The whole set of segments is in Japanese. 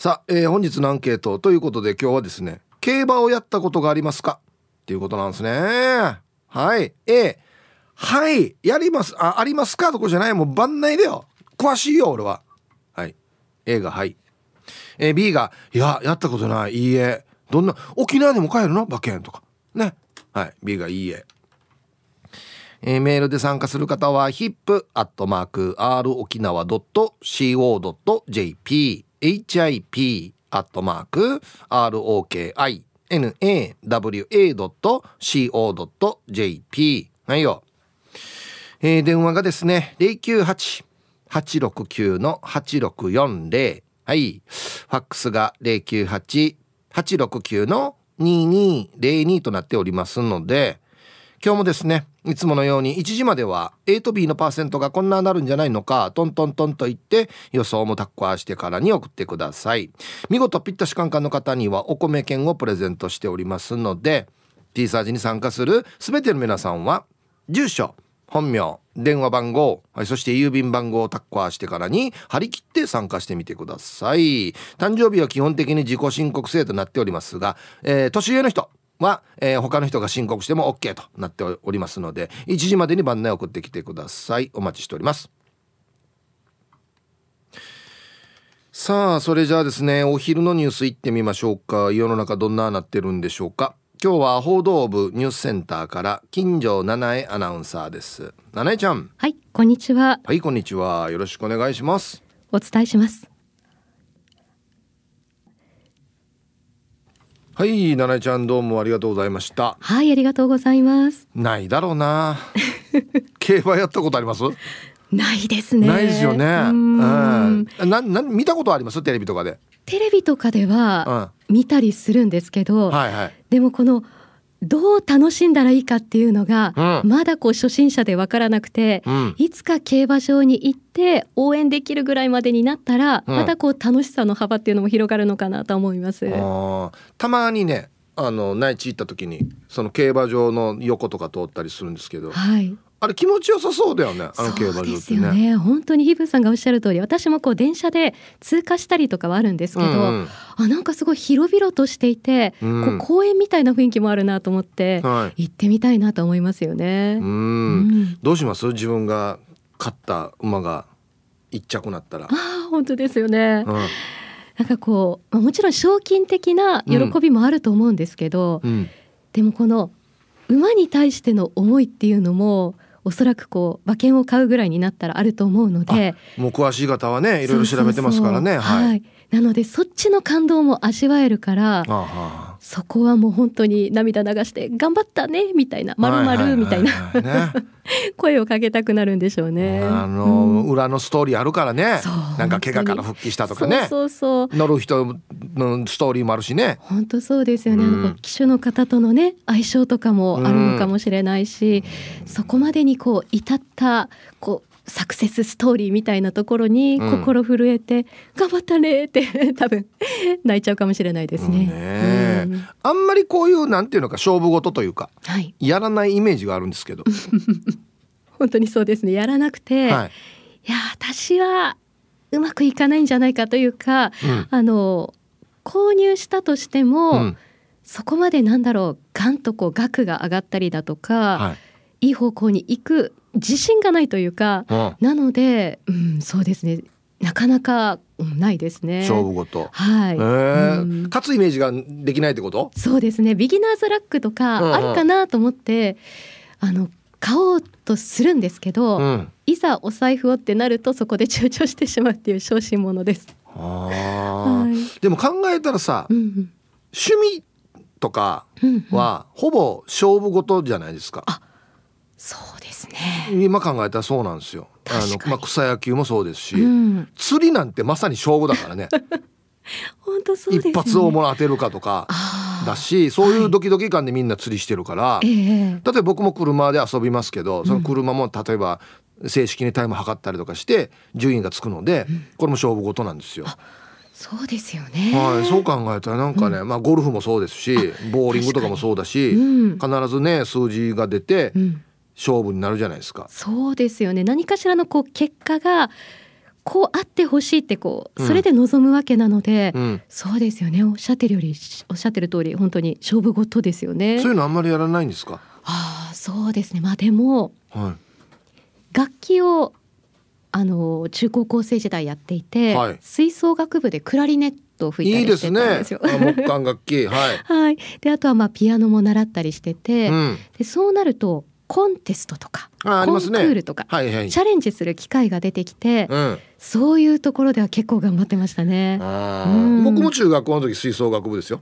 さあ、えー、本日のアンケートということで今日はですね競馬をやったことがありますか？っていうことなんですね。はい。A はいやりますあありますか？とこじゃないもう番内だよ。詳しいよ俺は。はい。A がはい。え、B が「いややったことない。いいえ。どんな沖縄でも帰るの？馬券とか。ね。はい。B がいいえ。えー、メールで参加する方は hip.r hip アットマーク ROKINAWA.co.jp はいよ。えー、電話がですね、098-869-8640。はい。ファックスが098-869の2202となっておりますので、今日もですねいつものように1時までは A と B のパーセントがこんななるんじゃないのかトントントンと言って予想もタッコアしてからに送ってください。見事ピッタシカンカンの方にはお米券をプレゼントしておりますので T サージに参加する全ての皆さんは住所本名電話番号、はい、そして郵便番号をタッコアしてからに張り切って参加してみてください。誕生日は基本的に自己申告制となっておりますが、えー、年上の人は、えー、他の人が申告しても OK となっておりますので1時までに番内送ってきてください。お待ちしております。さあそれじゃあですねお昼のニュースいってみましょうか。世の中どんななってるんでしょうか。今日は報道部ニュースセンターから金城七重アナウンサーです。七重ちゃん。はいこんにちは。はいこんにちは。よろしくお願いします。お伝えしますはい七重ちゃんどうもありがとうございました。はいありがとうございます。ないだろうな。競馬やったことあります？ないですね。ないですよね。うん。なな見たことあります？テレビとかで。テレビとかでは見たりするんですけど、うんはいはい、でもこのどう楽しんだらいいかっていうのが、うん、まだこう初心者でわからなくて、うん、いつか競馬場に行って応援できるぐらいまでになったら、うん、またこう楽しさの幅っていうのも広がるのかなと思います。たまにねあの内地行った時にその競馬場の横とか通ったりするんですけど、はい、あれ気持ちよさそうだよねあの競馬場ってね。ね本当にヒブさんがおっしゃる通り私もこう電車で通過したりとかはあるんですけど、うんうん、あなんかすごい広々としていて、うん、こう公園みたいな雰囲気もあるなと思って、はい、行ってみたいなと思いますよね。うん、どうします？自分が勝った馬が一着なったら。あ本当ですよね。うん。なんかこうもちろん賞金的な喜びもあると思うんですけど、でもこの馬に対しての思いっていうのもおそらくこう馬券を買うぐらいになったらあると思うので。もう詳しい方はねいろいろ調べてますからね。はい、なのでそっちの感動も味わえるからそこはもう本当に涙流して頑張ったねみたいなまるまるみたいな 声をかけたくなるんでしょうね。あの、うん、裏のストーリーあるからね。なんか怪我から復帰したとかね。そうそう乗る人のストーリーもあるしね。本当そうですよね。うん、騎手の方とのね相性とかもあるのかもしれないし、うん、そこまでにこう至ったこうサクセスストーリーみたいなところに心震えて、うん、頑張ったねって 多分泣いちゃうかもしれないですね。ね、うん、あんまりこういうなんていうのか勝負事というか、はい、やらないイメージがあるんですけど。本当にそうですね。やらなくて、はい、いや私はうまくいかないんじゃないかというか、うん、あの購入したとしても、そこまでなんだろうガンとこう額が上がったりだとか、はい、いい方向に行く自信がないというか、うん、なので、うん、そうですねなかなかないですね。勝負事。はい。うん、勝つイメージができないってこと？そうですね。ビギナーズラックとかあるかなと思って、うんうん、あの買おうとするんですけど、うん、いざお財布をってなるとそこで躊躇してしまうっていう小心者です。あはい、でも考えたらさ、うんうん、趣味とかはほぼ勝負事じゃないですか。あそうですね。今考えたらそうなんですよ。あの、まあ、草野球もそうですし、うん、釣りなんてまさに勝負だからね。本当そう、ね、一発大物当てるかとかだしそういうドキドキ感でみんな釣りしてるから、はい、例えば僕も車で遊びますけどその車も例えば正式にタイム測ったりとかして順位がつくので、うん、これも勝負事なんですよ。そうですよね。はい、そう考えたらなんかね、うん、まあゴルフもそうですし、ボーリングとかもそうだし、うん、必ずね数字が出て、勝負になるじゃないですか。そうですよね。何かしらのこう結果がこうあってほしいってこうそれで望むわけなので、うん。うんそうですよね。おっしゃってるよりおっしゃってる通り本当に勝負事ですよね。そういうのあんまりやらないんですか？ああそうですね。まあでもは楽器をあの中高校生時代やっていて、はい。吹奏楽部でクラリネットいたいいりしてですね。木管楽器。はい、はい、であとはまあピアノも習ったりしてて、うん、でそうなるとコンテストとかコンクあありますねールとか、はいはいチャレンジする機会が出てきて、うんそういうところでは結構頑張ってましたね。あうんー僕も中学校の時吹奏楽部ですよ。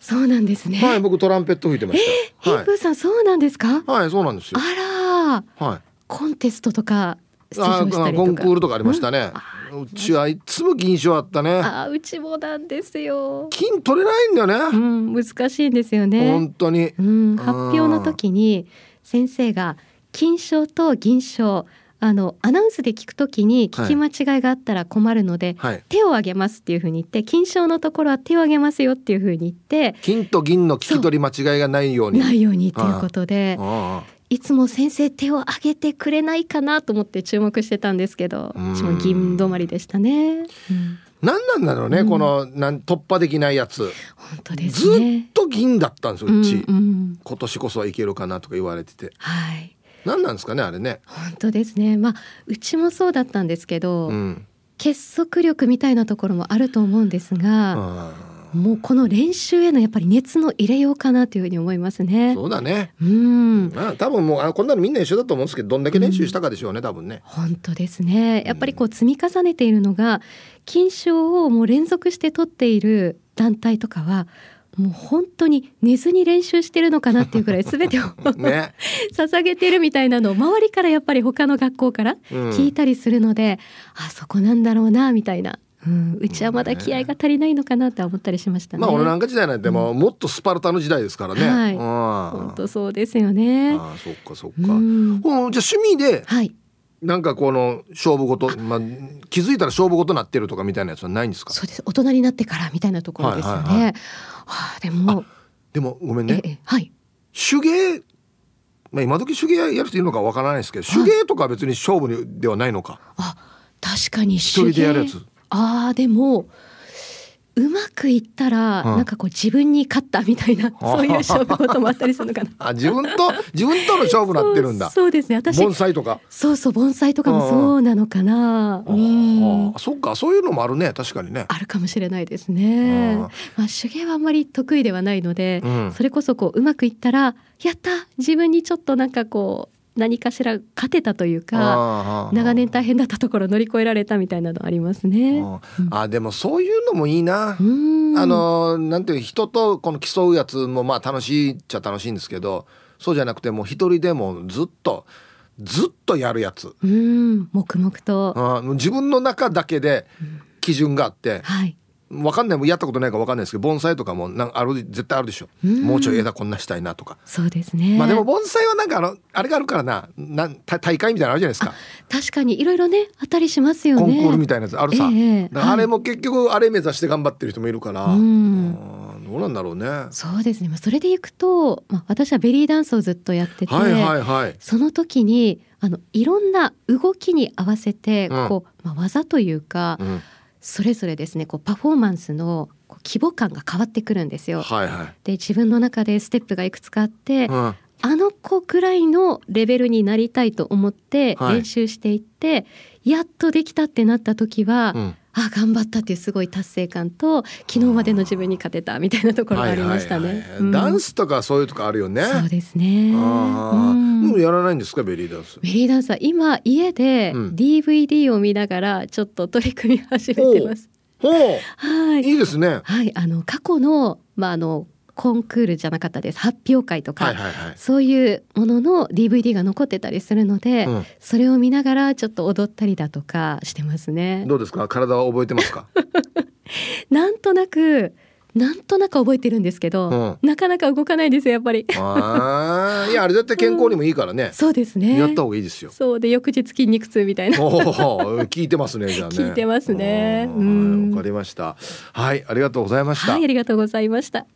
そうなんですね。はい、僕トランペット吹いてましヘた。はいイプーさんそうなんですか？はい、そうなんですよ。あらはい。コンテストとか出あ。コンクールとかありましたね。うちはいつも銀賞あったね。あーうちもなんですよ。金取れないんだよね。うん難しいんですよね。本当に。うん発表の時に先生が金賞と銀賞あのアナウンスで聞くときに聞き間違いがあったら困るので、はい。手を挙げますっていうふうに言って金賞のところは手を挙げますよっていうふうに言って金と銀の聞き取り間違いがないように。ないようにっていうことであいつも先生手を挙げてくれないかなと思って注目してたんですけどうん。うちも銀止まりでしたね、うんーなんだろうね、うんこのなん突破できないやつ。本当ですずっねと銀だったんですよ。うち。うんうん今年こそはいけるかなとか言われてて。はいなんなんですかね、あれね。本当ですねまあうちもそうだったんですけど、うん。結束力みたいなところもあると思うんですが、あもうこの練習へのやっぱり熱の入れようかなというふうに思いますーね。そうだね。うん、まあ多分もうあこんなのみんな一緒だと思うんですけどどんだけ練習したかでしょうね、多分ね。本当ですね。やっぱりこう積み重ねているのが金賞をもう連続して取っている団体とかは。もう本当に寝ずに練習してるのかなっていうぐらい全てを ね。捧げてるみたいなのを周りからやっぱり他の学校からうん聞いたりするので、あそこなんだろうなみたいな、うん、うちはまだ気合が足りないのかなって思ったりしましたね。まあ俺なんか時代なんてもうもっとスパルタの時代ですからね。はいうん本当そうですよね。ああそっかそっか。ううんんじゃあ趣味ではい。なんかこの勝負事、まあ気づいたら勝負事なってるとかみたいなやつはないんですか？そうです。大人になってからみたいなところですよね。はいはいはあ、でも、でもごめんえね。えはい。手芸。まあ今時手芸やる人いるのかわからないですけど、手芸とかは別に勝負にではないのか？あ、確かに一人でやるやつ。ああ、でも。うまくいったら、うんなんかこう自分に勝ったみたいな、そういう勝負事もあったりするのかな。あ自分と自分との勝負なってるんだ。そうですね。私盆、栽とか。そうそう、盆栽とかもそうなのかな。うんああそっかそういうのもあるね確かにね。あるかもしれないですね。あまあ手芸はあんまり得意ではないので、うんそれこそこううまくいったらやった自分にちょっとなんかこう何かしら勝てたというか長年大変だったところを乗り越えられたみたいなのありますね。ああでもそういうのもいいな。う。ん。あのなんていう人とこの競うやつもまあ楽しいっちゃ楽しいんですけどそうじゃなくてもう一人でもずっとずっとやるやつ。うん。黙々と。自分の中だけで基準があってはいわかんないもうやったことないかわかんないですけど盆栽とかもなんある絶対あるでしょ。うんもうちょい枝こんなしたいなとか。そうですね。まあでも盆栽はなんかあのあれがあるからな。なんた大会みたいなのあるじゃないですか。確かにいろいろねあったりしますよね。コンクールみたいなやつあるさ、ええだからあれも結局あれ目指して頑張ってる人もいるから、うん。うんどうなんだろうね。はそうですね。まあそれでいくと、まあ私はベリーダンスをずっとやってて、いはいはい。その時にあのいろんな動きに合わせてうん。こう、まあ、技というか、うんそれぞれですねこうパフォーマンスのこう規模感が変わってくるんですよ。はいはい。で自分の中でステップがいくつかあって、うん。あの子くらいのレベルになりたいと思ってはい。練習していって、やっとできたってなった時は、うんあ頑張ったっていうすごい達成感と昨日までの自分に勝てたみたいなところがありましたね。はいはいはいうんダンスとかそういうとこあるよね。そうですね。うんもうやらないんですかベリーダンス？ベリーダンサー今家でうん DVD を見ながらちょっと取り組み始めてます。ほう、はい。いいですね。はい、あの過去のまああのコンクールじゃなかったです。発表会とか、はいはいはい。そういうものの DVD が残ってたりするので、うんそれを見ながらちょっと踊ったりだとかしてますね。どうですか？体は覚えてますか？なんとなくなんとなく覚えてるんですけど、なかなか動かないですよやっぱり。ああ、いやあれ絶対健康にもいいからね。そうですね。やった方がいいですよ。そうで翌日筋肉痛みたいな。聞いてますねじゃあね。聞いてますねわかりました。はい、ありがとうございました。はい、ありがとうございました。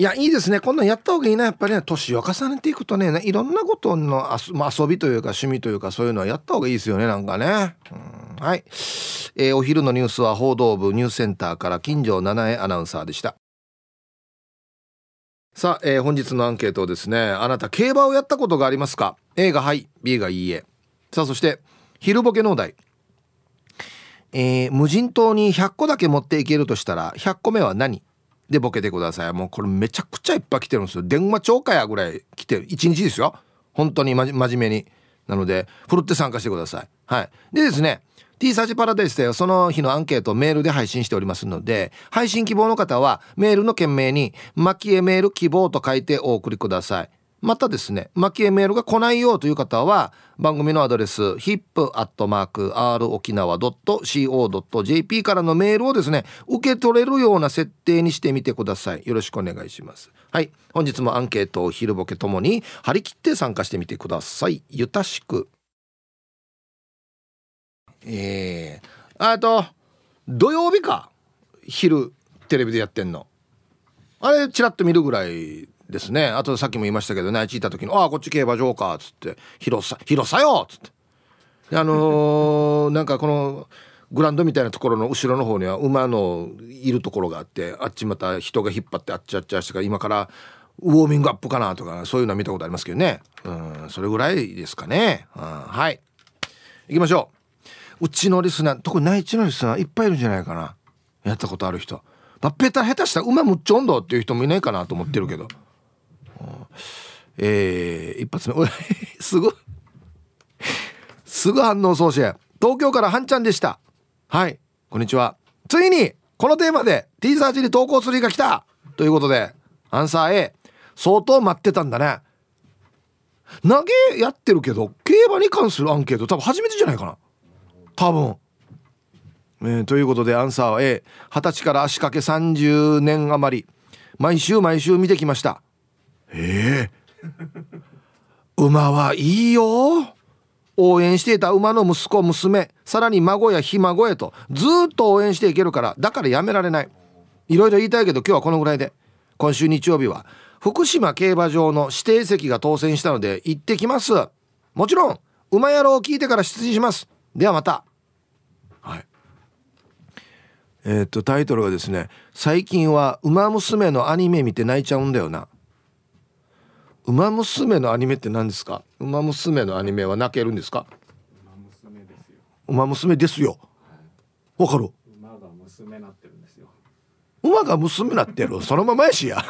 いやいいですね。こんなんやった方がいいな。やっぱりね年を重ねていくとねいろんなことの遊,、まあ、遊びというか趣味というかそういうのはやった方がいいですよねなんかね、はい、えー、お昼のニュースは報道部ニュースセンターから金城七重アナウンサーでした。さあ、えー、本日のアンケートですねあなた競馬をやったことがありますか？A がはい B がいいえ。さあそして昼ボケ農大えー、無人島に100個だけ持っていけるとしたら100個目は何？でボケてください。もうこれめちゃくちゃいっぱい来てるんですよ。電話超過やぐらい来てる。1日ですよ。本当に真面目に。なのでふるって参加してください。はい。でですね T サーチパラダイスではその日のアンケートをメールで配信しておりますので配信希望の方はメールの件名に「まきえメール希望」と書いてお送りください。またですね、巻きメールが来ないよという方は、番組のアドレス、hip.rokinawa.co.jp からのメールをですね、受け取れるような設定にしてみてください。よろしくお願いします。はい。本日もアンケートを昼ボケともに張り切って参加してみてください。ゆたしく。えー、あと、土曜日か。昼、テレビでやってんの。あれ、ちらっと見るぐらいですね。あとさっきも言いましたけどね。あっち行った時に「ああこっち競馬場か」っつって「広さ広さよ」っつって。あのー、なんかこのグランドみたいなところの後ろの方には馬のいるところがあってあっちまた人が引っ張ってあっちあっちあっちから今からウォーミングアップかなとかそういうのは見たことありますけどね。うんそれぐらいですかね、うん、はい。行きましょう。うちのリスナー特に内地のリスナーいっぱいいるんじゃないかな。やったことある人。まあ、ペタ下手したら馬むっちゃ温度っていう人もいないかなと思ってるけどえー、一発目。すごい。すぐ反応送信東京からはんちゃんでした。はい。こんにちは。ついにこのテーマで T サーチに投稿する日が来た。ということでアンサー A 相当待ってたんだね。投げやってるけど競馬に関するアンケート多分初めてじゃないかな。多分。えー、ということでアンサーは A 二十歳から足掛け30年余り。毎週毎週見てきました。ええー、馬はいいよ。応援していた馬の息子娘さらに孫やひ孫へとずっと応援していけるからだからやめられない。いろいろ言いたいけど今日はこのぐらいで。今週日曜日は福島競馬場の指定席が当選したので行ってきます。もちろん馬野郎を聞いてから出陣します。ではまた。はい。えー、っとタイトルがですね最近は「ウマ娘」のアニメ見て泣いちゃうんだよな。ウマ娘のアニメって何ですか？ウマ娘のアニメは泣けるんですか？ウマ娘ですよ。わかる？馬が娘なってるんですよ。馬が娘なってる？そのままやしや。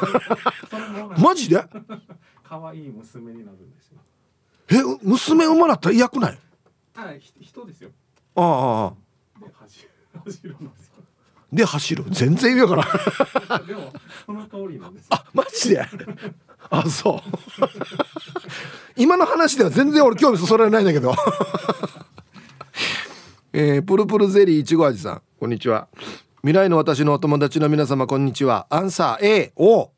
マジで？可愛い娘になるんですよ。え娘馬なったら嫌くない？はい人ですよ。ああああ。で走る走るんですよ。で走る。全然意味わからん。でもその通りなんですあマジで？あそう。今の話では全然俺興味そそられないんだけど。えー、プルプルゼリーいちご味さんこんにちは。未来の私のお友達の皆様こんにちは。アンサー A お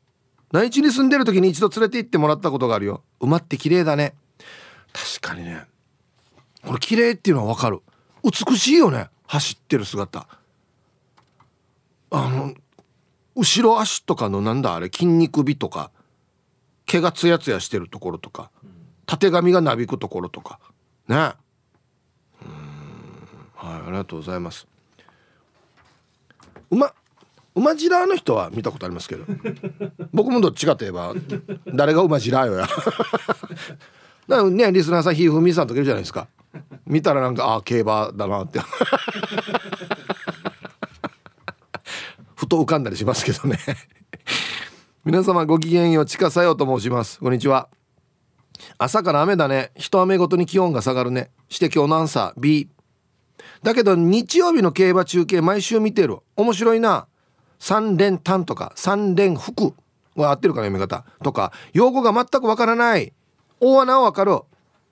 内地に住んでる時に一度連れて行ってもらったことがあるよ。馬って綺麗だね。確かにね。これ綺麗っていうのはわかる。美しいよね。走ってる姿。あの後ろ足とかのなんだあれ？筋肉美とか。毛がツヤツヤしてるところとか、たてがみがなびくところとかね。はいありがとうございます。馬馬ジラーの人は見たことありますけど。僕もどっちかといえば誰が馬ジラーよや。だねリスナーさんひふみさんとかいるじゃないですか。見たらなんかああ競馬だなって。ふと浮かんだりしますけどね。皆様ごきげんようちかさよと申します。こんにちは。朝から雨だね。一雨ごとに気温が下がるね。して今日のアンサー B だけど日曜日の競馬中継毎週見てる。面白いな。三連単とか三連服は合ってるかな読み方。とか用語が全くわからない。大穴はわかる。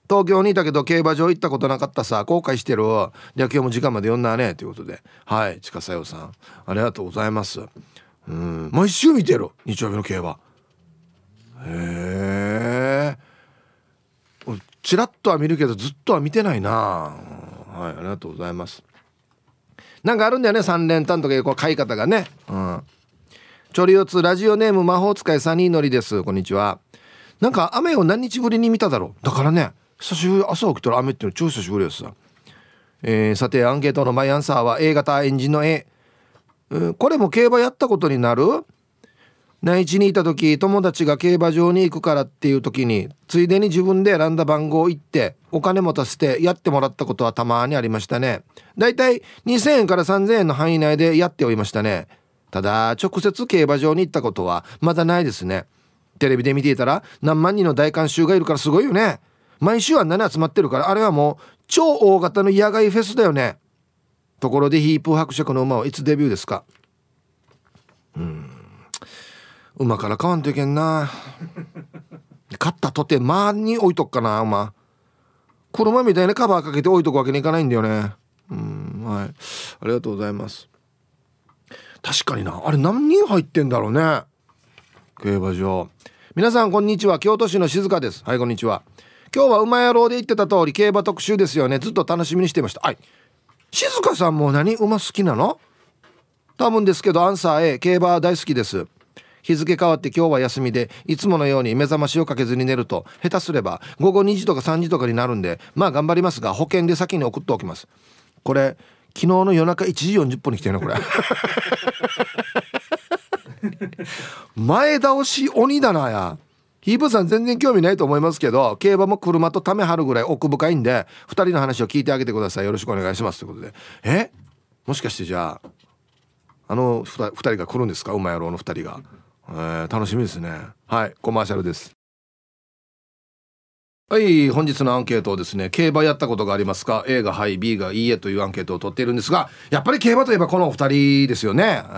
東京にいたけど競馬場行ったことなかったさ。後悔してる。じゃあ今日も時間まで読んだね。ということで。はい近さよさん。ありがとうございます。うん。毎週見てる日曜日の競馬。へえちらっとは見るけどずっとは見てないな。はいありがとうございます。なんかあるんだよね三連単とかいうこう買い方がね。うん。チョリオツラジオネーム魔法使いサニーのりです。こんにちは。なんか雨を何日ぶりに見ただろう。だからね久しぶり朝起きたら雨っていうの超久しぶりです。さ、えー、さてアンケートのマイアンサーは A 型エンジンの A、これも競馬やったことになる？内地にいた時友達が競馬場に行くからっていう時についでに自分で選んだ番号を言ってお金持たせてやってもらったことはたまにありましたね。だいたい2000円から3000円の範囲内でやっておりましたね。ただ直接競馬場に行ったことはまだないですね。テレビで見ていたら何万人の大観衆がいるからすごいよね。毎週あんなに集まってるからあれはもう超大型の野外フェスだよね。ところでヒープ伯爵の馬はいつデビューですか？うん。馬から買わんといけんな。買ったとてまに置いとくかな馬。車みたいなカバーかけて置いとくわけにいかないんだよね。うんはい。ありがとうございます。確かにな。あれ何人入ってんだろうね？競馬場。皆さんこんにちは。京都市の静香です。はいこんにちは。今日は馬野郎で言ってた通り競馬特集ですよね。ずっと楽しみにしてました。はい。静香さんも何馬好きなの？多分ですけどアンサー A 競馬大好きです。日付変わって今日は休みでいつものように目覚ましをかけずに寝ると下手すれば午後2時とか3時とかになるんでまあ頑張りますが保険で先に送っておきます。これ昨日の夜中1時40分に来てるのこれ。前倒し鬼だなやヒープさん全然興味ないと思いますけど競馬も車とため張るぐらい奥深いんで2人の話を聞いてあげてください。よろしくお願いしますということで。え？もしかしてじゃああの 2, 人が来るんですか？馬野郎の2人が。えー、楽しみですね。はいコマーシャルです。はい本日のアンケートをですね競馬やったことがありますか？A がはい B がいいえというアンケートを取っているんですがやっぱり競馬といえばこのお二人ですよね、え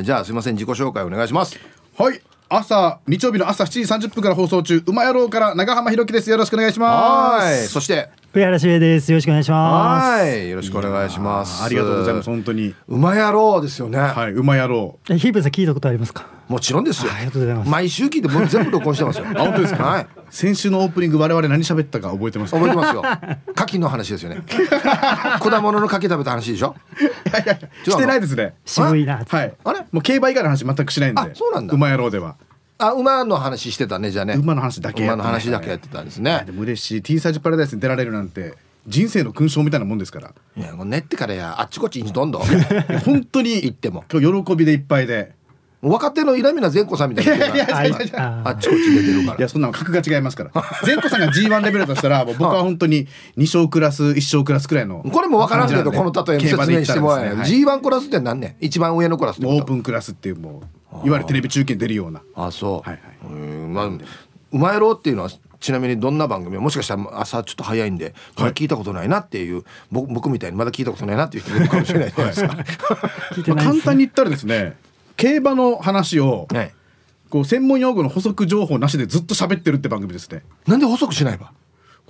ー、じゃあすいません自己紹介お願いします。はい。朝日曜日の朝7時30分から放送中馬野郎から長浜弘樹です。よろしくお願いします。はい。そして上原茂です。よろしくお願いします。はい。よろしくお願いします。ありがとうございます本当に。馬野郎ですよね。はい馬野郎。ヒープさん聞いたことありますか？もちろんですよ。ありがとうございます。毎週聞いてもう全部録音してますよ。あ本当ですか？はい先週のオープニング我々何喋ったか覚えてます覚えてますよ。牡蠣の話ですよね。果物の牡蠣食べた話でしょ？いやいやしてないですね。渋いな。はい。あれもう競馬以外の話全くしないんで。あそうなんだ。馬野郎では。あ馬の話してたねじゃあね。馬の話だけ馬の話だけやってたんですね。でも嬉しい。T サージパラダイスに出られるなんて人生の勲章みたいなもんですから。いやもう練ってからや。あっちこっちにどんど。ん本当に行っても。今日喜びでいっぱいで若手の稲見な善子さんみたいなあいあっちこっち出てるから。いやそんなの格が違いますから。前子さんが G1 レベルだとしたらもう僕は本当に2勝クラス1勝クラスくらいのこれも分からんけどこの例え説明してもらえない。はい G1 クラスって何ね一番上のクラスオープンクラスっていうもういわゆるテレビ中継に出るような。あそう、はいはい。うんまあうまいろうっていうのはちなみにどんな番組？もしかしたら朝ちょっと早いんでこれ聞いたことないなっていう、僕僕みたいにまだ聞いたことないなっていう人もいるかもしれないじゃないですか。聞いてまあないです簡単に言ったらですね競馬の話をはい。こう専門用語の補足情報なしでずっと喋ってるって番組ですね。なんで補足しないば？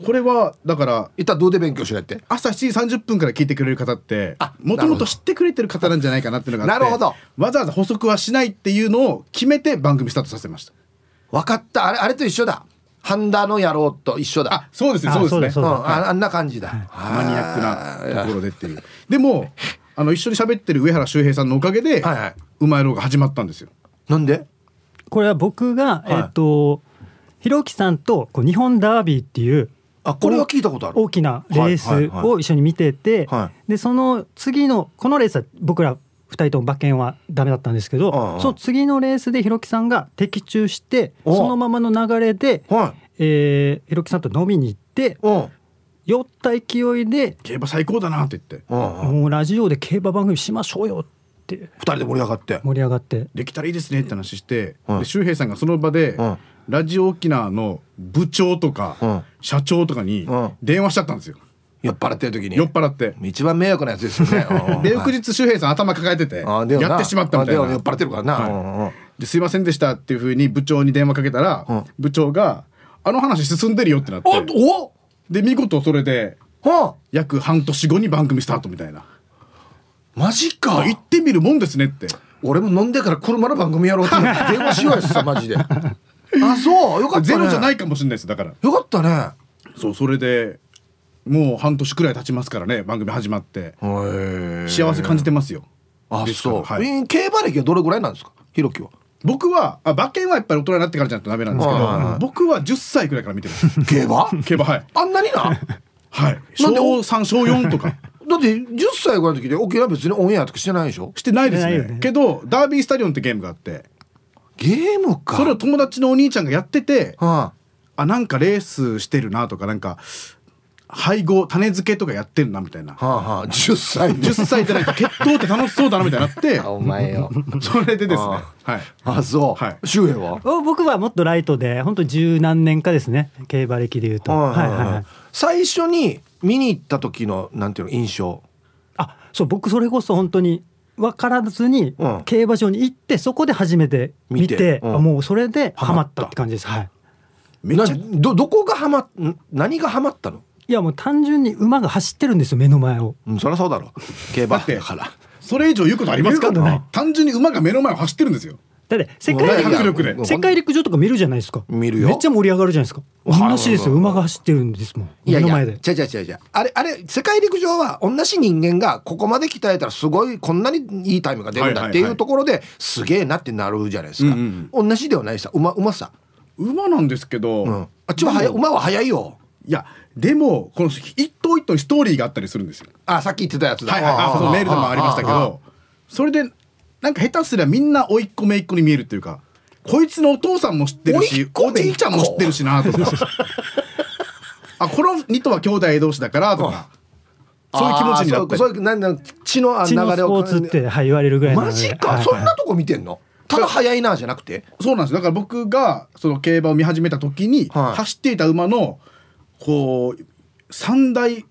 これはだから一旦どうで勉強しないって？朝7時30分から聞いてくれる方ってあもともと知ってくれてる方なんじゃないかなっていうのがあってなるほど。わざわざ補足はしないっていうのを決めて番組スタートさせました。分かった。あれあれと一緒だ。ハンダの野郎と一緒だ。あそうですねあそうですね。うん、ああんな感じだ、マニアックなところでっていう。でもあの一緒に喋ってる上原周平さんのおかげではいはい「うまいろう」が始まったんですよ。なんで？これは僕が、い。えっとひろきさんとこう日本ダービーっていうあこれは聞いたことある。大きなレースを一緒に見てて、はでその次のこのレースは僕ら2人とも馬券はダメだったんですけど、その次のレースでひろきさんが的中しておそのままの流れで、はい。えーひろきさんと飲みに行ってう。ん酔った勢いで競馬最高だなって言って。もうラジオで競馬番組しましょうよって二人で盛り上がって。盛り上がって。できたらいいですねって話して、うん。で周平さんがその場で、うん。ラジオ沖縄の部長とか、うん。社長とかにうん。電話しちゃったんですよ、酔っ払ってる時に。酔っ払って。一番迷惑なやつですよね。うん。で翌日周平さん頭抱えててやってしまったみたいな。酔っ払ってるからな、はい。うんうん。ですいませんでしたっていうふうに部長に電話かけたら、うん。部長が「あの話進んでるよ」ってなって。おおで見事それではあ約半年後に番組スタートみたいなマジか。行ってみるもんですねって。俺も飲んでから車の番組やろうって。電話しようやさマジで。あそうよかったね。ゼロじゃないいかもしれないです。だから。よかったね。そうそれでもう半年くらい経ちますからね番組始まって。幸せ感じてますよ。あそう、はい。えー競馬歴はどれぐらいなんですか？ひろきは。僕はあ馬券はやっぱり大人になってからじゃないとダメなんですけど、はい僕は10歳くらいから見てます。競馬？競馬はい。あんなにな？はい。小なんでお3小4とかだって10歳ぐらいの時で沖縄別にオンエアとかしてないでしょ？してないですね。ね。けどダービースタリオンってゲームがあって。ゲームか。それを友達のお兄ちゃんがやっててはあ。なんかレースしてるなとかなんか配合種付けとかやってるなみたいな。あ、はあ。はあ、10歳で。10歳でなんか決闘って楽しそうだなみたいになって。お前よ。それでですね。あ。はい。あそう、はい。周平は？お僕はもっとライトで本当十何年かですね。競馬歴でいうと。はい。はいはいはい。最初に見に行った時のなんていうの印象？あそう僕それこそ本当に分からずにうん。競馬場に行ってそこで初めて見て見てうん。あもうそれでハマった。たって感じです。はい。めっちゃなどどこがハマっん何がハマったの？いやもう単純に馬が走ってるんですよ目の前を。うんそりゃそうだろ競馬だってだから。それ以上言うことありますか？言うことない。単純に馬が目の前を走ってるんですよだって世界大迫力で。もう世界陸上とか見るじゃないですか。見るよ。めっちゃ盛り上がるじゃないですか。同じですよ。あ馬が走ってるんですもん。いやいや。目の前で。違う違う違う違うあれあれ世界陸上は同じ人間がここまで鍛えたらすごいこんなにいいタイムが出るんだっていうところですげえなってなるじゃないですか、うん同じではないさ馬馬さ、馬なんですけど、うん、あっちは馬は早いよ。いやでもこの一頭一頭にストーリーがあったりするんですよ。あさっき言ってたやつだ。はいはい。はいそのメールでもありましたけどそれでなんか下手すりゃみんな甥っ子姪っ子に見えるっていうかこいつのお父さんも知ってる甥しおじいちゃんも知ってるしな とか。あこの2頭は兄弟同士だからとか。そういう気持ちになったりあーそういうなんなん血のあ血のス流れをポーツって、はい、言われるぐらいマジか、はいそんなとこ見てんの？ただ早いなじゃなくて？そうなんです。だから僕がその競馬を見始めた時に、はい。走っていた馬のこう三代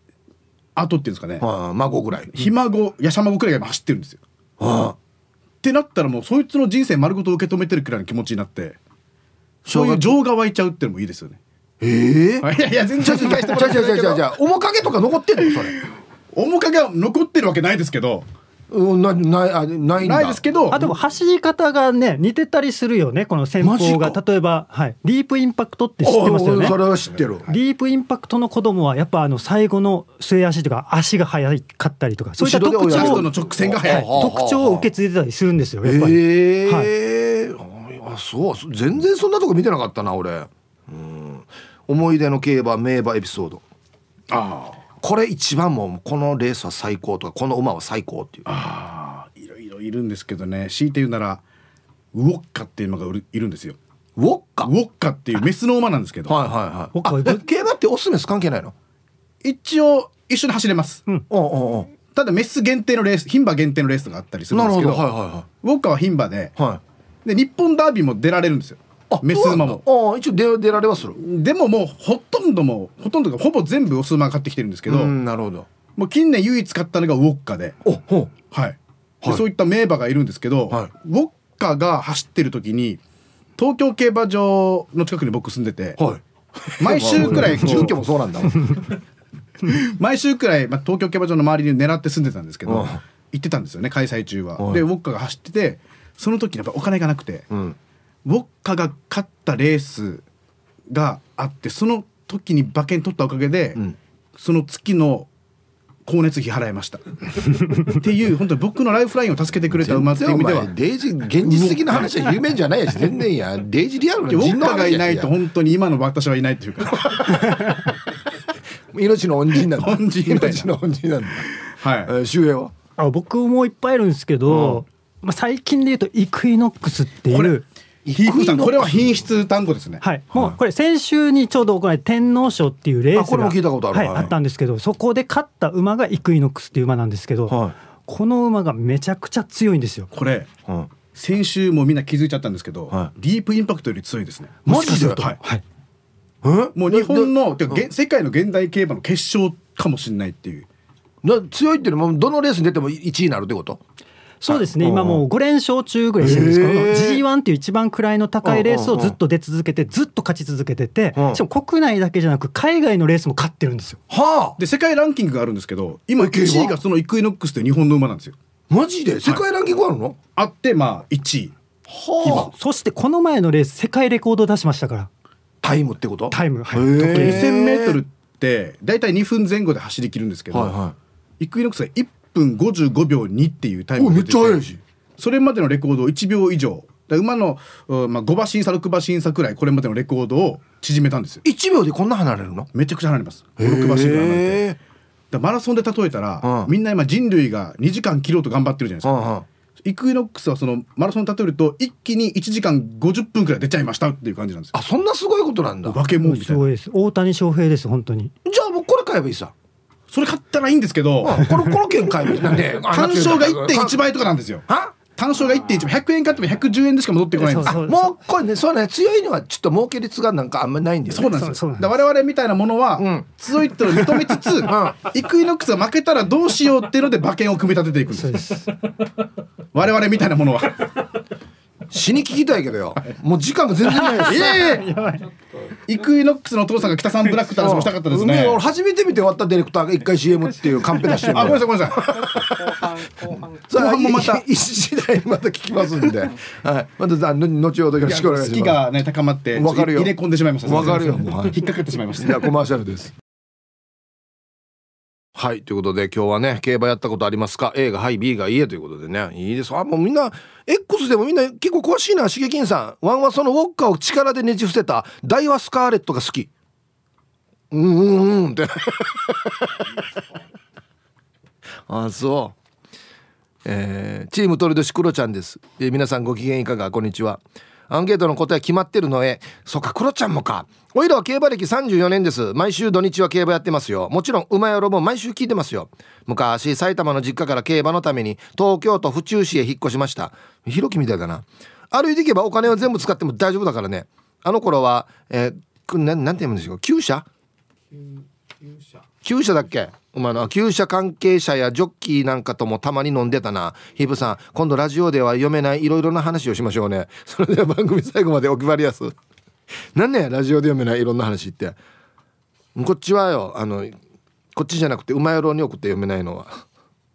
後っていうんですかね、はあ、孫ぐらい、ひ孫やしゃ孫くらいが今走ってるんですよ。はあ、ってなったらもうそいつの人生丸ごと受け止めてるくらいの気持ちになってそういう情が湧いちゃうってのもいいですよね。ええあい。やいや全然理解してもらってないけど。じゃじゃじゃ面影とか残ってんの？それ。面影は残ってるわけないですけどうんなないあないんだ。ないですけど。あでも走り方がね似てたりするよねこの戦法マがジ例えば、はい、ディープインパクトって知ってますよね。おそれは知ってる。ディープインパクトの子供はやっぱあの最後の末足とか足が速かったりとかそういった特徴の直線が速い。はあ。特徴を受け継いでたりするんですよやっぱり、えはい。えあそう全然そんなとこ見てなかったな俺、うん、思い出の競馬名馬エピソード。あこれ一番もうこのレースは最高とかこの馬は最高っていう。あいろいろいるんですけどね。強いて言うならウォッカっていう馬がいるんですよ。ウォッカ？ウォッカっていう メスの馬なんですけど、はいはいはい。競馬ってオスメス関係ないの？一応一緒に走れます。うん。うん。うんただメス限定のレース牝馬限定のレースがあったりするんですけどど。はいはいはウォッカは牝馬でいはい。で日本ダービーも出られるんですよ。あメス馬も。あ一応出出られはする。でももうほとんどもうほとんどがほぼ全部オス馬が買ってきてるんですけど、うんなるほど。もう近年唯一買ったのがウォッカで、おほはい。ではい。そういった名馬がいるんですけど、はい。ウォッカが走ってる時に東京競馬場の近くに僕住んでて、うはい。毎週くらい 住居もそうなんだ。毎週くらい、まあ、東京競馬場の周りに狙って住んでたんですけど、うん。行ってたんですよね開催中は。うんでウォッカが走っててその時やっぱお金がなくて、うんウォッカが勝ったレースがあってその時に馬券取ったおかげで、ん。その月の光熱費払いました。っていう本当に僕のライフラインを助けてくれた馬っていう意味ではデイジ現実的な話は有名じゃないやし全然いや。デイジリアルなウォ人の話ッカがいないやと本当に今の私はいないっていうか。命の恩人なんだ。恩人みたいな。命の恩人なんだ。はい。えー周平は？あ僕もいっぱいいるんですけど、まあ、最近で言うとイクイノックスっていうこれは品質単語ですね。はい、もうこれ先週にちょうど行われた天皇賞っていうレースがあこれも聞いたことある。はい、はい。あったんですけどそこで勝った馬がイクイノックスっていう馬なんですけど、はこの馬がめちゃくちゃ強いんですよ。これ。うん。先週もうみんな気づいちゃったんですけど、はディープインパクトより強いですね。マジでもしか？するとは。い。はい、え？もう日本のてかげ世界の現代競馬の決勝かもしれないっていう。な強いっていうのはもうどのレースに出ても1位になるってこと？そうですね、はい。今もう5連勝中ぐらいしてるんですけど、へー。G1 っていう一番位の高いレースをずっと出続けて、ずっと勝ち続けてて、うん。しかも国内だけじゃなく、海外のレースも勝ってるんですよ。はあ。で世界ランキングがあるんですけど今え競馬1位がそのイクイノックスという日本の馬なんですよ。マジで？世界ランキングあるの、あってまあ1位。はあ。そしてこの前のレース、世界レコード出しましたから、タイムってこと？タイムはい。へー。時計 2000m って大体2分前後で走り切るんですけど、はいはイクイノックスが1分55秒2っていうタイいおめっムが出ててちゃ速いし。それまでのレコードを1秒以上。で馬の、うんまあ、5馬審査6馬審査くらいこれまでのレコードを縮めたんですよ。1秒でこんな離れるの？めちゃくちゃ離れます。6馬審査離れて。へえだマラソンで例えたら、うん。みんな今人類が2時間切ろうと頑張ってるじゃないですか、うんうん。イクイノックスはそのマラソンで例えると一気に1時間50分くらい出ちゃいましたっていう感じなんですよ。あそんなすごいことなんだ。化け物みたいなすごいです。大谷翔平です本当に。じゃあもうこれ買えばいいさそれ買ったらいいんですけどうん。このこの券買えばいいなんで単勝が1.1倍とかなんですよ。は単勝が1.1倍。100円買っても110円でしか戻ってこないんです。そうもうこれねそうね強いのはちょっと儲け率がなんかあんまりないんだよね。そうなんですよ。我々みたいなものは、ん。強いってのを認めつつ、イクイノックスが負けたらどうしようっていうので馬券を組み立てていくんです。我々みたいなものは。死に聞きたいけどよ。もう時間が全然ないです。いえいえ イクイノックスのお父さんが北さんブラックって話もしたかったですね。うん。俺初めて見て終わったディレクターが一回 CM っていうカンペ出してるあごめんなさいごめんなさい。後半後半。それは後半もまた。一時代にまた聞きますんで、はい、またあの後ほどよろしくお願いします。好きがね高まってわかるよ。入れ込んでしまいました。わかるよ引っかかってしまいました。じゃあコマーシャルです。はいということで今日はね競馬やったことありますか？A がはい B がいいえということでね。いいです。あもうみんな X でもみんな結構詳しいなしげきんさん。ワンはそのウォッカを力でねじ伏せたダイワスカーレットが好き。うんうんうんって。あそう。えーチーム鳥年クロちゃんです、えー皆さんご機嫌いかが？こんにちは。アンケートの答え決まってるのへ。そっかクロちゃんもか。おいらは競馬歴34年です。毎週土日は競馬やってますよ。もちろん馬やろも毎週聞いてますよ。昔埼玉の実家から競馬のために東京都府中市へ引っ越しました。ひろきみたいだな。歩いていけばお金を全部使っても大丈夫だからね。あの頃は、えーななんて言うんでしょう。厩舎勇者厩舎だっけ？馬の厩舎関係者やジョッキーなんかともたまに飲んでたな。ヒブさん今度ラジオでは読めないいろいろな話をしましょうね。それでは番組最後までお決まりやす。なんねラジオで読めないいろんな話って。こっちはよあのこっちじゃなくて馬野郎に送って読めないのは。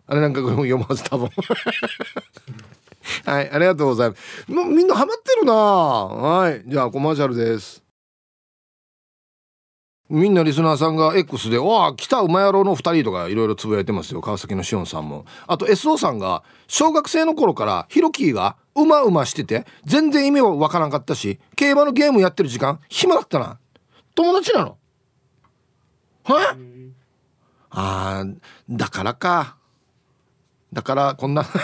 あれなんか読まず多分。はいありがとうございます。もうみんなハマってるな。はいじゃあコマーシャルです。みんなリスナーさんが X で「わあ来た馬野郎の2人」とかいろいろつぶやいてますよ。川崎のしおんさんも。あと SO さんが小学生の頃からヒロキーがうまうましてて全然意味はわからんかったし競馬のゲームやってる時間暇だったな。友達なの。はいあーだからか。だからこんな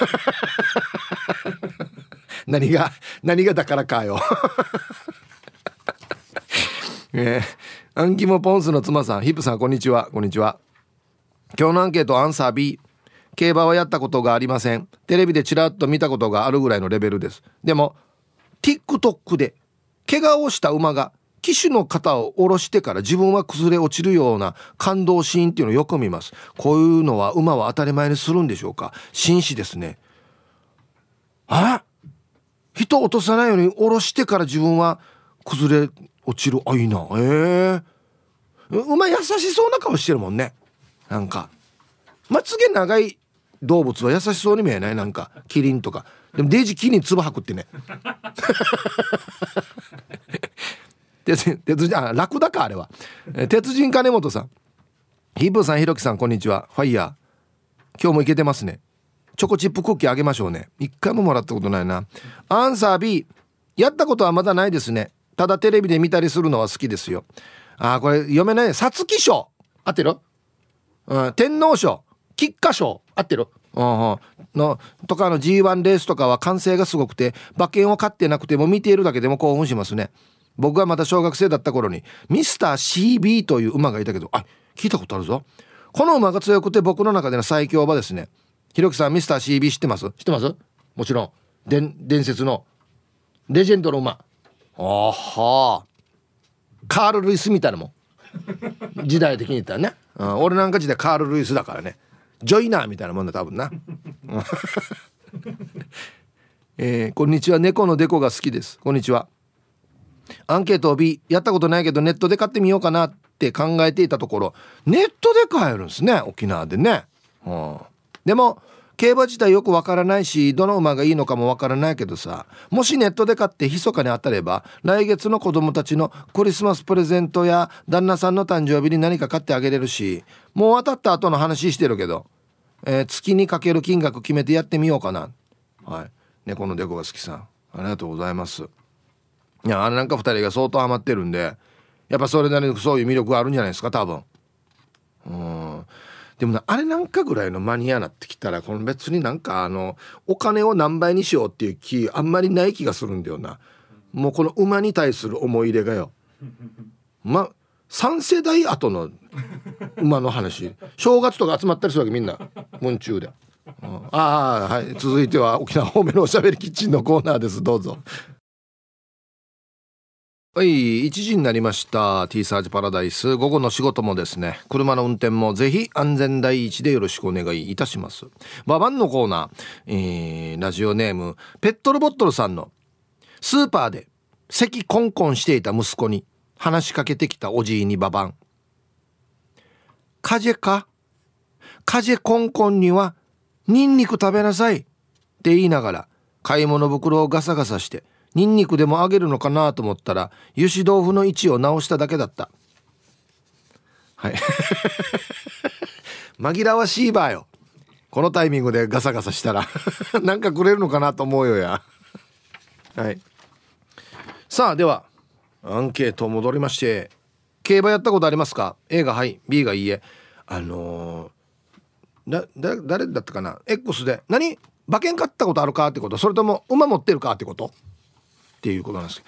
何が何がだからかよ。えー、アンキモポンスの妻さんヒップさんこんにちは。こんにちは。今日のアンケートアンサー B 競馬はやったことがありません。テレビでちらっと見たことがあるぐらいのレベルです。でも TikTok で怪我をした馬が騎手の肩を下ろしてから自分は崩れ落ちるような感動シーンっていうのをよく見ます。こういうのは馬は当たり前にするんでしょうか？紳士ですね。あ人を落とさないように下ろしてから自分は崩れ落ちるあいいなええ馬優しそうな顔してるもんね。なんか。まつげ長い動物は優しそうに見えない。なんかキリンとか。でもデイジーキリン唾吐くってね。鉄 鉄人あラクダかあれは。鉄人金本さん。ヒープーさんひろきさんこんにちは。ファイヤー。今日もいけてますね。チョコチップクッキーあげましょうね。一回ももらったことないな。アンサー B やったことはまだないですね。ただテレビで見たりするのは好きですよ。あーこれ読めない。皐月賞。合ってる？うん、天皇賞。菊花賞。合ってる？うんうんのとかの G1 レースとかは歓声がすごくて馬券を買ってなくても見ているだけでも興奮しますね。僕がまだ小学生だった頃にミスター CB という馬がいたけどあ聞いたことあるぞ。この馬が強くて僕の中での最強馬ですね。ひろきさんミスター CB 知ってます？知ってます？もちろん。伝伝説のレジェンドの馬あは。カール・ルイスみたいなもん。時代的に言ったらね、うん、俺なんか時代カール・ルイスだからね。ジョイナーみたいなもんだ多分な、えーこんにちは。猫のデコが好きです。こんにちは。アンケートを B やったことないけどネットで買ってみようかな。って考えていたところネットで買えるんですね。沖縄でね、うん、でも競馬自体よくわからないしどの馬がいいのかもわからないけどさもしネットで買って密かに当たれば来月の子供たちのクリスマスプレゼントや旦那さんの誕生日に何か買ってあげれるしもう当たった後の話してるけど、えー月にかける金額決めてやってみようかな。はい。猫のデコが好きさん。ありがとうございます。いやあれなんか2人が相当ハマってるんでやっぱそれなりにそういう魅力があるんじゃないですか多分。うん。でもなあれなんかぐらいのマニアなってきたらこの別になんかあのお金を何倍にしようっていう気あんまりない気がするんだよな。もうこの馬に対する思い入れがよ。ま3世代後の馬の話。正月とか集まったりするわけみんな。文中で、うん、ああはい。続いては沖縄方面のおしゃべりキッチンのコーナーです。どうぞ。はい1時になりました。T サージパラダイス。午後の仕事もですね車の運転もぜひ安全第一でよろしくお願いいたします。ババンのコーナー、えー、ラジオネームペットルボットルさんのスーパーで咳コンコンしていた息子に話しかけてきたおじいにババン。風か？風コンコンにはニンニク食べなさい。って言いながら買い物袋をガサガサしてニンニクでもあげるのかなと思ったら油脂豆腐の位置を直しただけだった。はい。紛らわしいばよ。このタイミングでガサガサしたら。なんかくれるのかなと思うよや。はい。さあではアンケート戻りまして競馬やったことありますか？A がはい B がいいえ。あのー、だ誰だったかな？X で何？馬券買ったことあるか？ってこと。それとも馬持ってるか？ってこと？っていうことなんです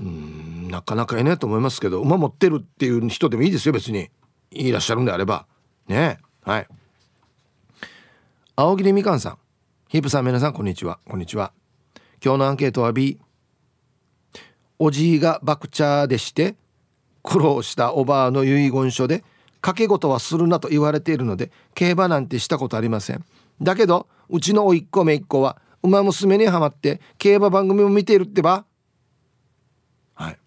うんなかなかいないと思いますけど馬持ってるっていう人でもいいですよ別に。いらっしゃるんであれば。ね。はい。青桐みかんさん。ヒープさん皆さんこんにちは。こんにちは。今日のアンケートは B おじいが爆茶でして苦労したおばあの遺言書で掛け事はするなと言われているので競馬なんてしたことありません。だけどうちの甥っ子姪っ子は馬娘にはまって競馬番組も見ているってば。はい。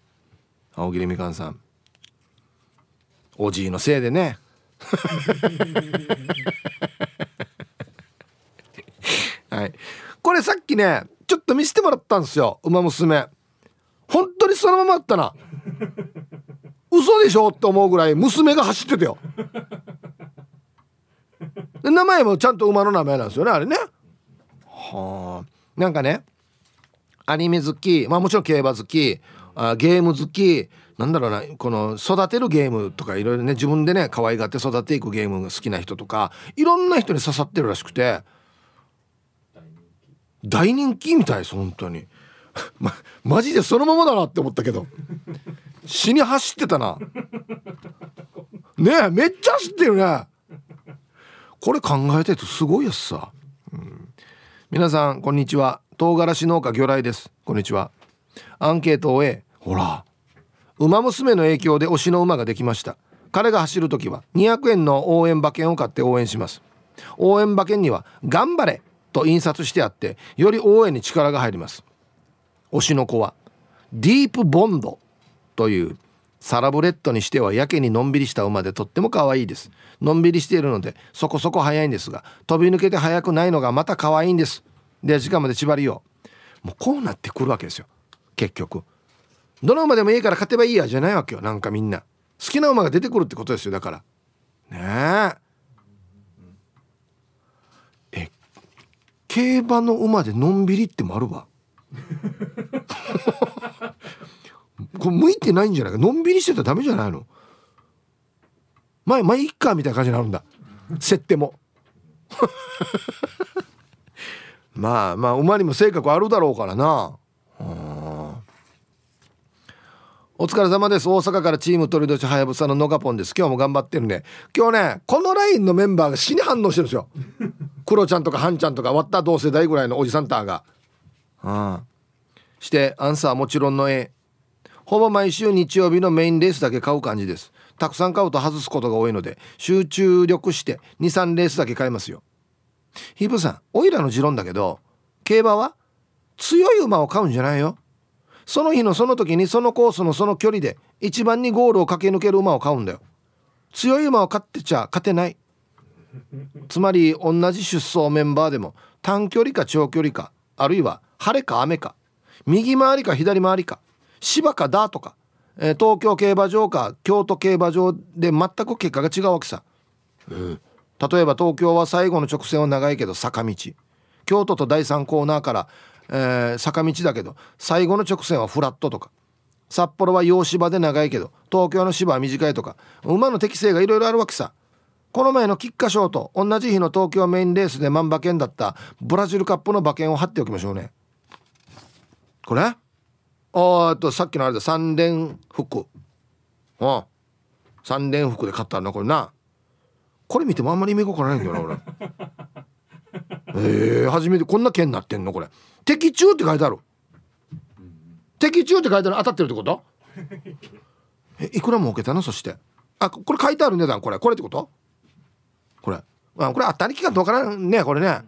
青桐みかんさん。おじいのせいでね。はい。これさっきねちょっと見せてもらったんですよ。馬娘。本当にそのままあったな。嘘でしょって思うぐらい娘が走ってたよ。で名前もちゃんと馬の名前なんですよねあれね。はあ。なんかねアニメ好きまあもちろん競馬好きあゲーム好きなんだろうなこの育てるゲームとかいろいろね自分でね可愛がって育てていくゲームが好きな人とかいろんな人に刺さってるらしくて大人気？みたいです本当に。ま、マジでそのままだなって思ったけど。死に走ってたな。ねえめっちゃ走ってるね。これ考えてるとすごいやつさ、皆さんこんにちは。唐辛子農家魚雷です。こんにちは。アンケートを終えほら。馬娘の影響で推しの馬ができました。彼が走る時は200円の応援馬券を買って応援します。応援馬券には頑張れと印刷してあってより応援に力が入ります。推しの子はディープボンドというサラブレッドにしてはやけにのんびりした馬でとっても可愛いです。のんびりしているのでそこそこ速いんですが飛び抜けて速くないのがまた可愛いんです。で時間まで縛りよう。もうこうなってくるわけですよ。結局。どの馬でもいいから勝てばいいやじゃないわけよ。なんかみんな。好きな馬が出てくるってことですよだから。ねえ。え競馬の馬でのんびりってもあるわ。これ向いてないんじゃない？かのんびりしてたらダメじゃないの？まあまあいっかみたいな感じになるんだ。設定も。まあまあ馬にも性格あるだろうからな。お疲れ様です。大阪からチーム鳥年はやぶさののがぽんです。今日も頑張ってるね。今日ねこのラインのメンバーが死に反応してるんですよ。クロちゃんとかハンちゃんとか割った同世代ぐらいのおじさんたが。あしてアンサーもちろんの A ほぼ毎週日曜日のメインレースだけ買う感じです。たくさん買うと外すことが多いので集中力して23レースだけ買いますよ。ヒープさんオイラの持論だけど競馬は強い馬を買うんじゃないよ。その日のその時にそのコースのその距離で一番にゴールを駆け抜ける馬を買うんだよ。強い馬を買ってちゃ勝てない。つまり同じ出走メンバーでも短距離か長距離かあるいは晴れか雨か右回りか左回りか芝かダートか、えー、東京競馬場か京都競馬場で全く結果が違うわけさ、うん、例えば東京は最後の直線は長いけど坂道。京都と第3コーナーから、えー坂道だけど最後の直線はフラットとか。札幌は洋芝で長いけど東京の芝は短いとか。馬の適性がいろいろあるわけさ。この前の菊花賞と同じ日の東京メインレースで万馬券だったブラジルカップの馬券を貼っておきましょうね。これ？あとさっきのあれだ三連服。うん三連服で買ったんだこれな。これ見てもあんまり意味がわからないんだよな俺。えー、初めてこんな券になってんのこれ。的中って書いてある。的中って書いてある当たってるってこと？えいくら儲けたの？そして。あこれ書いてある値段これ。これってこと？これ。あこれ当たり期間とわからんねこれね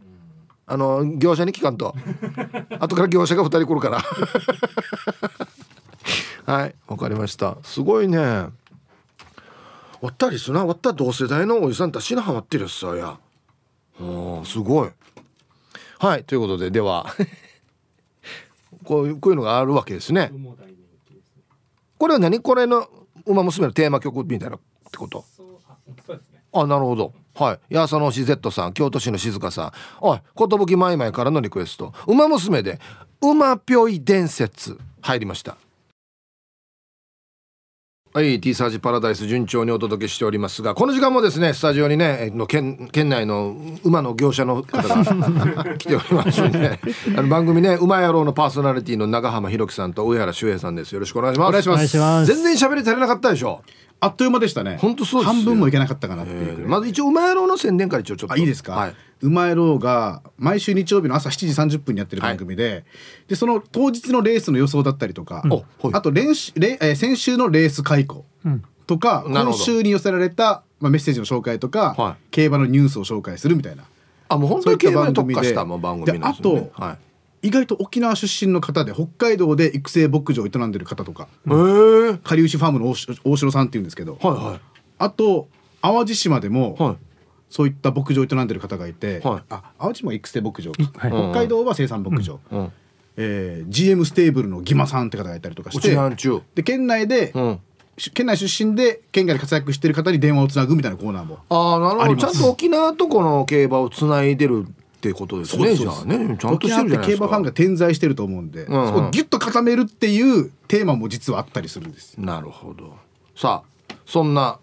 あの業者に聞かんと。後から業者が2人来るから。はいわかりました。すごいね。わったりすな。わった同世代のおじさんたちにハマってるやつさや。おすごい。はいということででは。こういうこういうのがあるわけですね。これは何？これの「ウマ娘」のテーマ曲みたいなってこと？あなるほどはい。八佐のし Z さん京都市の静香さん。おい寿まいまいからのリクエスト「ウマ娘」で「ウマぴょい伝説」入りました。はい T サージパラダイス順調にお届けしておりますがこの時間もですねスタジオにねえの県県内の馬の業者の方が 来ておりますんであの番組ね馬野郎のパーソナリティの長浜弘樹さんと上原修平さんです。よろしくお願いしますお願いします。お願いします。全然喋り足りなかったでしょあっという間でしたね。本当そうですよ。半分もいけなかったかなっていうまず一応馬野郎の宣伝から一応ちょっと。あいいですか、はい、うまいろうが毎週日曜日の朝7時30分にやってる番組で,、でその当日のレースの予想だったりとか、あと練習レ、えー先週のレース解雇うん。とか、今週に寄せられた、まあ、メッセージの紹介とか、はい。競馬のニュースを紹介するみたいな。あもう本当に競馬に特化したもう番組なんですよ、ね、であとはい意外と沖縄出身の方で北海道で育成牧場を営んでる方とか。かりゆしファームの大城大城さんっていうんですけど、はあと淡路島でも、いはい。そういった牧場を営んでる方がいて、はい。あ淡路島は育成牧場、はい。北海道は生産牧場、うんえー GM ステーブルのギマさんって方がいたりとかして。で県内で、うん。し県内出身で県外で活躍してる方に電話をつなぐみたいなコーナーもああなるほど。ちゃんと沖縄とこの競馬をつないでるってことですねじゃあね。ちゃんとしてるじゃない沖縄ってですか競馬ファンが点在してると思うんで、んうん。そこをギュッと固めるっていうテーマも実はあったりするんですよ。なるほど。さあそんな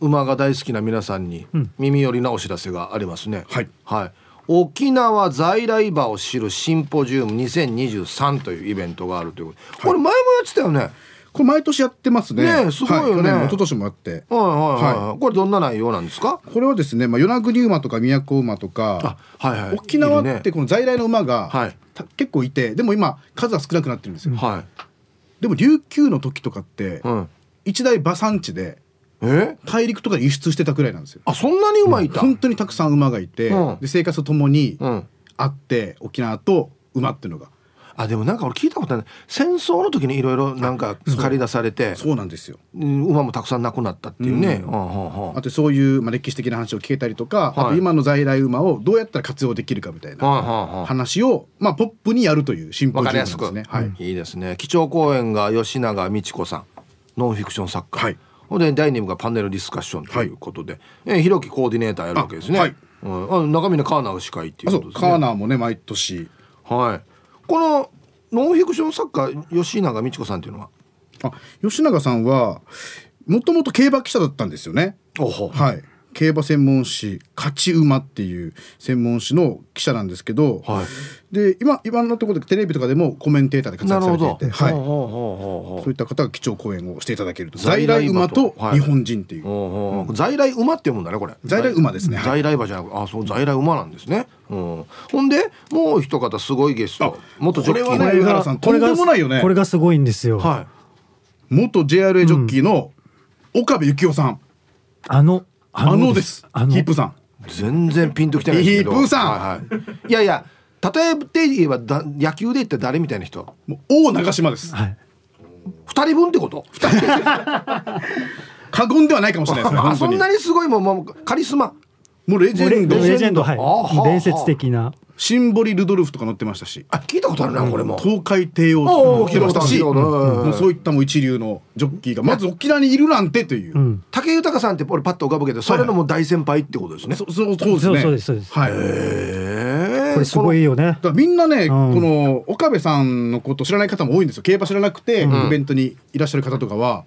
馬が大好きな皆さんに耳寄りなお知らせがありますね、はい。はい、沖縄在来馬を知るシンポジウム2023というイベントがあるということこれ前もやってたよね。はいこれ毎年やってますね。ねえすごいよね。は去年も一昨年もあって。はいはい、はい、これどんな内容なんですか？これはですね、まあ、与那国馬とか宮古馬とかあはいはい。沖縄ってこの在来の馬が、はい。た結構いてでも今数は少なくなってるんですよ、はい。でも琉球の時とかって、うん。一大馬産地でえ？大陸とかに輸出してたくらいなんですよ。あそんなに馬いた、本当にたくさん馬がいて、うん。で生活とともにうん。あって沖縄と馬っていうのがあでもなんか俺聞いたことない。戦争の時にいろいろなんか借り出されてそう。なんですよ。うん馬もたくさん亡くなったっていうね、あとそういう、まあ、歴史的な話を聞けたりとか、はい。あと今の在来馬をどうやったら活用できるかみたいなはいはいはい。話を、まあ、ポップにやるというシンポわジウムかりやすく、なんですね。はい。いいですね。基調講演が吉永美智子さんノンフィクション作家、はい。ほんで第2部がパネルディスカッションということで、えーひろきコーディネーターやるわけですね。あはい。うん、あ中身のカーナー司会っていうことですね。カーナーもね毎年。はいこのノンフィクション作家吉永美智子さんっていうのは？あ吉永さんはもともと競馬記者だったんですよね。はい。競馬専門誌「勝ち馬」っていう専門誌の記者なんですけど、はい。で今今のところでテレビとかでもコメンテーターで活躍されていて、そういった方が貴重講演をしていただけると在在来馬とと日本人っていう、在来馬って読むんだねこれ。在来馬ですね。はい在来馬じゃなくあそう在来馬なんですね、うん、ほんでもう一方すごいゲスト。元ジョッキーの。これはね上原さんとんでもないよね。これがすごいんですよ。はい。元 JRA ジョッキーの岡部幸雄さん、あの、あのです。あのヒップさん。全然ピンときてないですけどヒープーさん。はいはい、いやいや例えて言えばだ野球で言ったら誰みたいな人？もう大長島です。はい。二人分ってこと？過言ではないかもしれないですね そんなにすごいもうもうカリスマもうレジェンド。レジェンド、はい。あはあ。伝説的な。シンボリ・ルドルフとか乗ってましたし。あ聞いたことあるなこれも。東海帝王とか乗ってましたしそういったもう一流のジョッキーが。まず沖縄にいるなんてという、うん。武豊さんって俺パッと浮かぶけどそれのもう大先輩ってことですね、そそうそうですね。はい、へこれすごいよね。だからみんなね、ん。この岡部さんのこと知らない方も多いんですよ。競馬知らなくて、イベントにいらっしゃる方とかは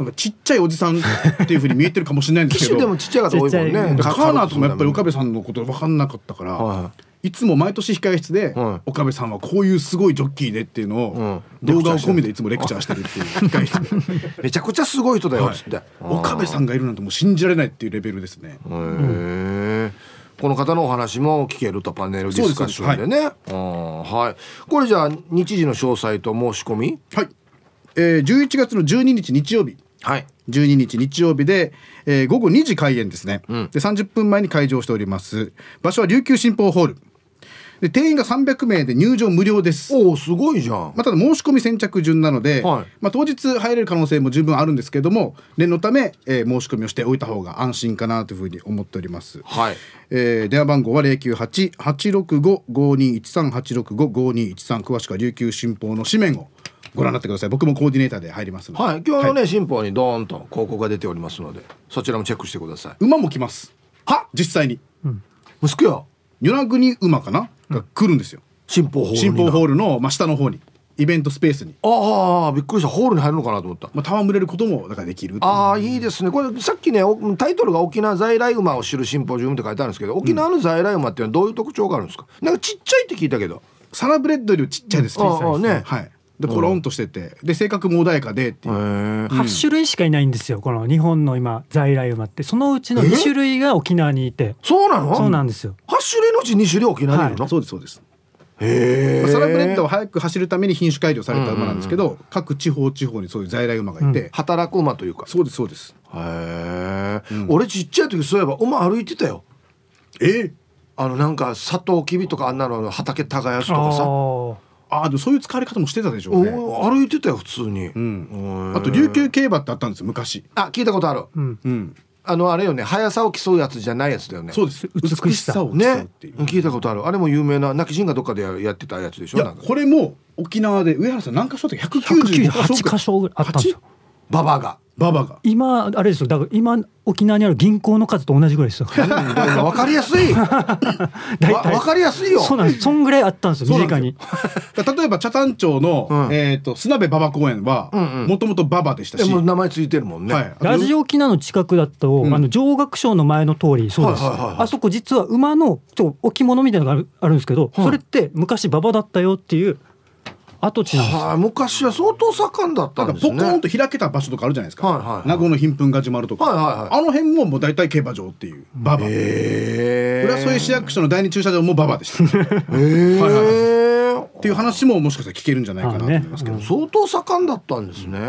なんかちっちゃいおじさんっていうふうに見えてるかもしれないんです機種けど でもちっちゃい方多いもんね。カーナーともやっぱり岡部部さんのこと分かんなかったから、、はいつも毎年控え室で、はい。岡部さんはこういうすごいジョッキーでっていうのを、うん。動画を込みでいつもレクチャーしてるっていう 控え室。で、めちゃくちゃすごい人だよはいっつって、岡部さんがいるなんてもう信じられないっていうレベルですね。へえこの方のお話も聞けるとパネルディスカッションでね。うんはい。これじゃあ日時の詳細と申し込み？はい、えー、11月の12日日曜日はい。12日日曜日で、えー午後2時開演ですね、ん。で30分前に開場しております。場所は琉球新報ホール。で定員が300名で入場無料です。おおすごいじゃん。まあ、ただ申し込み先着順なので、はい。まあ、当日入れる可能性も十分あるんですけども念のため、えー申し込みをしておいた方が安心かなというふうに思っております、はい。えー電話番号は098-865-5213-865-5213詳しくは琉球新報の紙面をご覧になってください。僕もコーディネーターで入りますので、はい。今日のね、新報にドーンと広告が出ておりますのでそちらもチェックしてください。馬も来ます。は？実際に。息子よ与那国馬かな、が来るんですよ。新報ホールに新報ホールの、まあ、下の方に。イベントスペースに、ああびっくりした。ホールに入るのかなと思った。まあ、戯れることもだからできるああいいですね。これさっきねおタイトルが沖縄在来馬を知るシンポジウムって書いてあるんですけど沖縄の在来馬っていうのはどういう特徴があるんですか？なんかちっちゃいって聞いたけど。サラブレッドよりちっちゃいです、うん。小さいですああね。はいでコロンとしてて。で性格も穏やかでっていう、へえ8種類しかいないんですよこの日本の今在来馬って。そのうちの2種類が沖縄にいて。そうなの？そうなんですよ。8種類のうち2種類沖縄にいるの、そうですそうです、へサラブレッドは早く走るために品種改良された馬なんですけど、各地方地方にそういう在来馬がいて、働く馬というか。そうですそうです。へえ、俺ちっちゃい時そういえば馬歩いてたよ。え？あのなんかサトウキビとかあんなの畑耕すとかさあああでもそういう使われ方もしてたでしょうね、お歩いてたよ普通に、うん、あと琉球競馬ってあったんですよ昔、あ聞いたことある、うん、あのあれよね速さを競うやつじゃないやつだよね。そうです。美しさ。を競うねっていう、聞いたことある。あれも有名な泣き人がどっかでやってたやつでしょ？いやなんか。これも沖縄で上原さん何箇所だっけ？198 198箇所ぐらい。あったんですよババアが。ババが。今あれですよ。だから今沖縄にある銀行の数と同じぐらいですよ。うんだから分かりやすい。大わ分かりやすいよ。そうなんです。そんぐらいあったんですよ身近に。例えば北谷町の、うん。えっ、と砂部馬場公園はもともと馬場でしたし、名前ついてるもんね、はい、ラジオ沖縄の近くだと、ん。あの上学賞の前の通りそうです、はいはいはいはい。あそこ実は馬のちょ置物みたいなのがあるあるんですけど、それって昔馬場だったよっていう跡地はい昔は相当盛んだったなんですね。ポコンと開けた場所とかあるじゃないですか、はいはいはい。名護の貧困が始まるとか、はいはいはい。あの辺ももう大体競馬場っていう馬場、へえ。浦添市役所の第二駐車場も馬場でした。っ へえ。ていう話ももしかしたら聞けるんじゃないかなと思いますけど、相当盛んだったんですね。う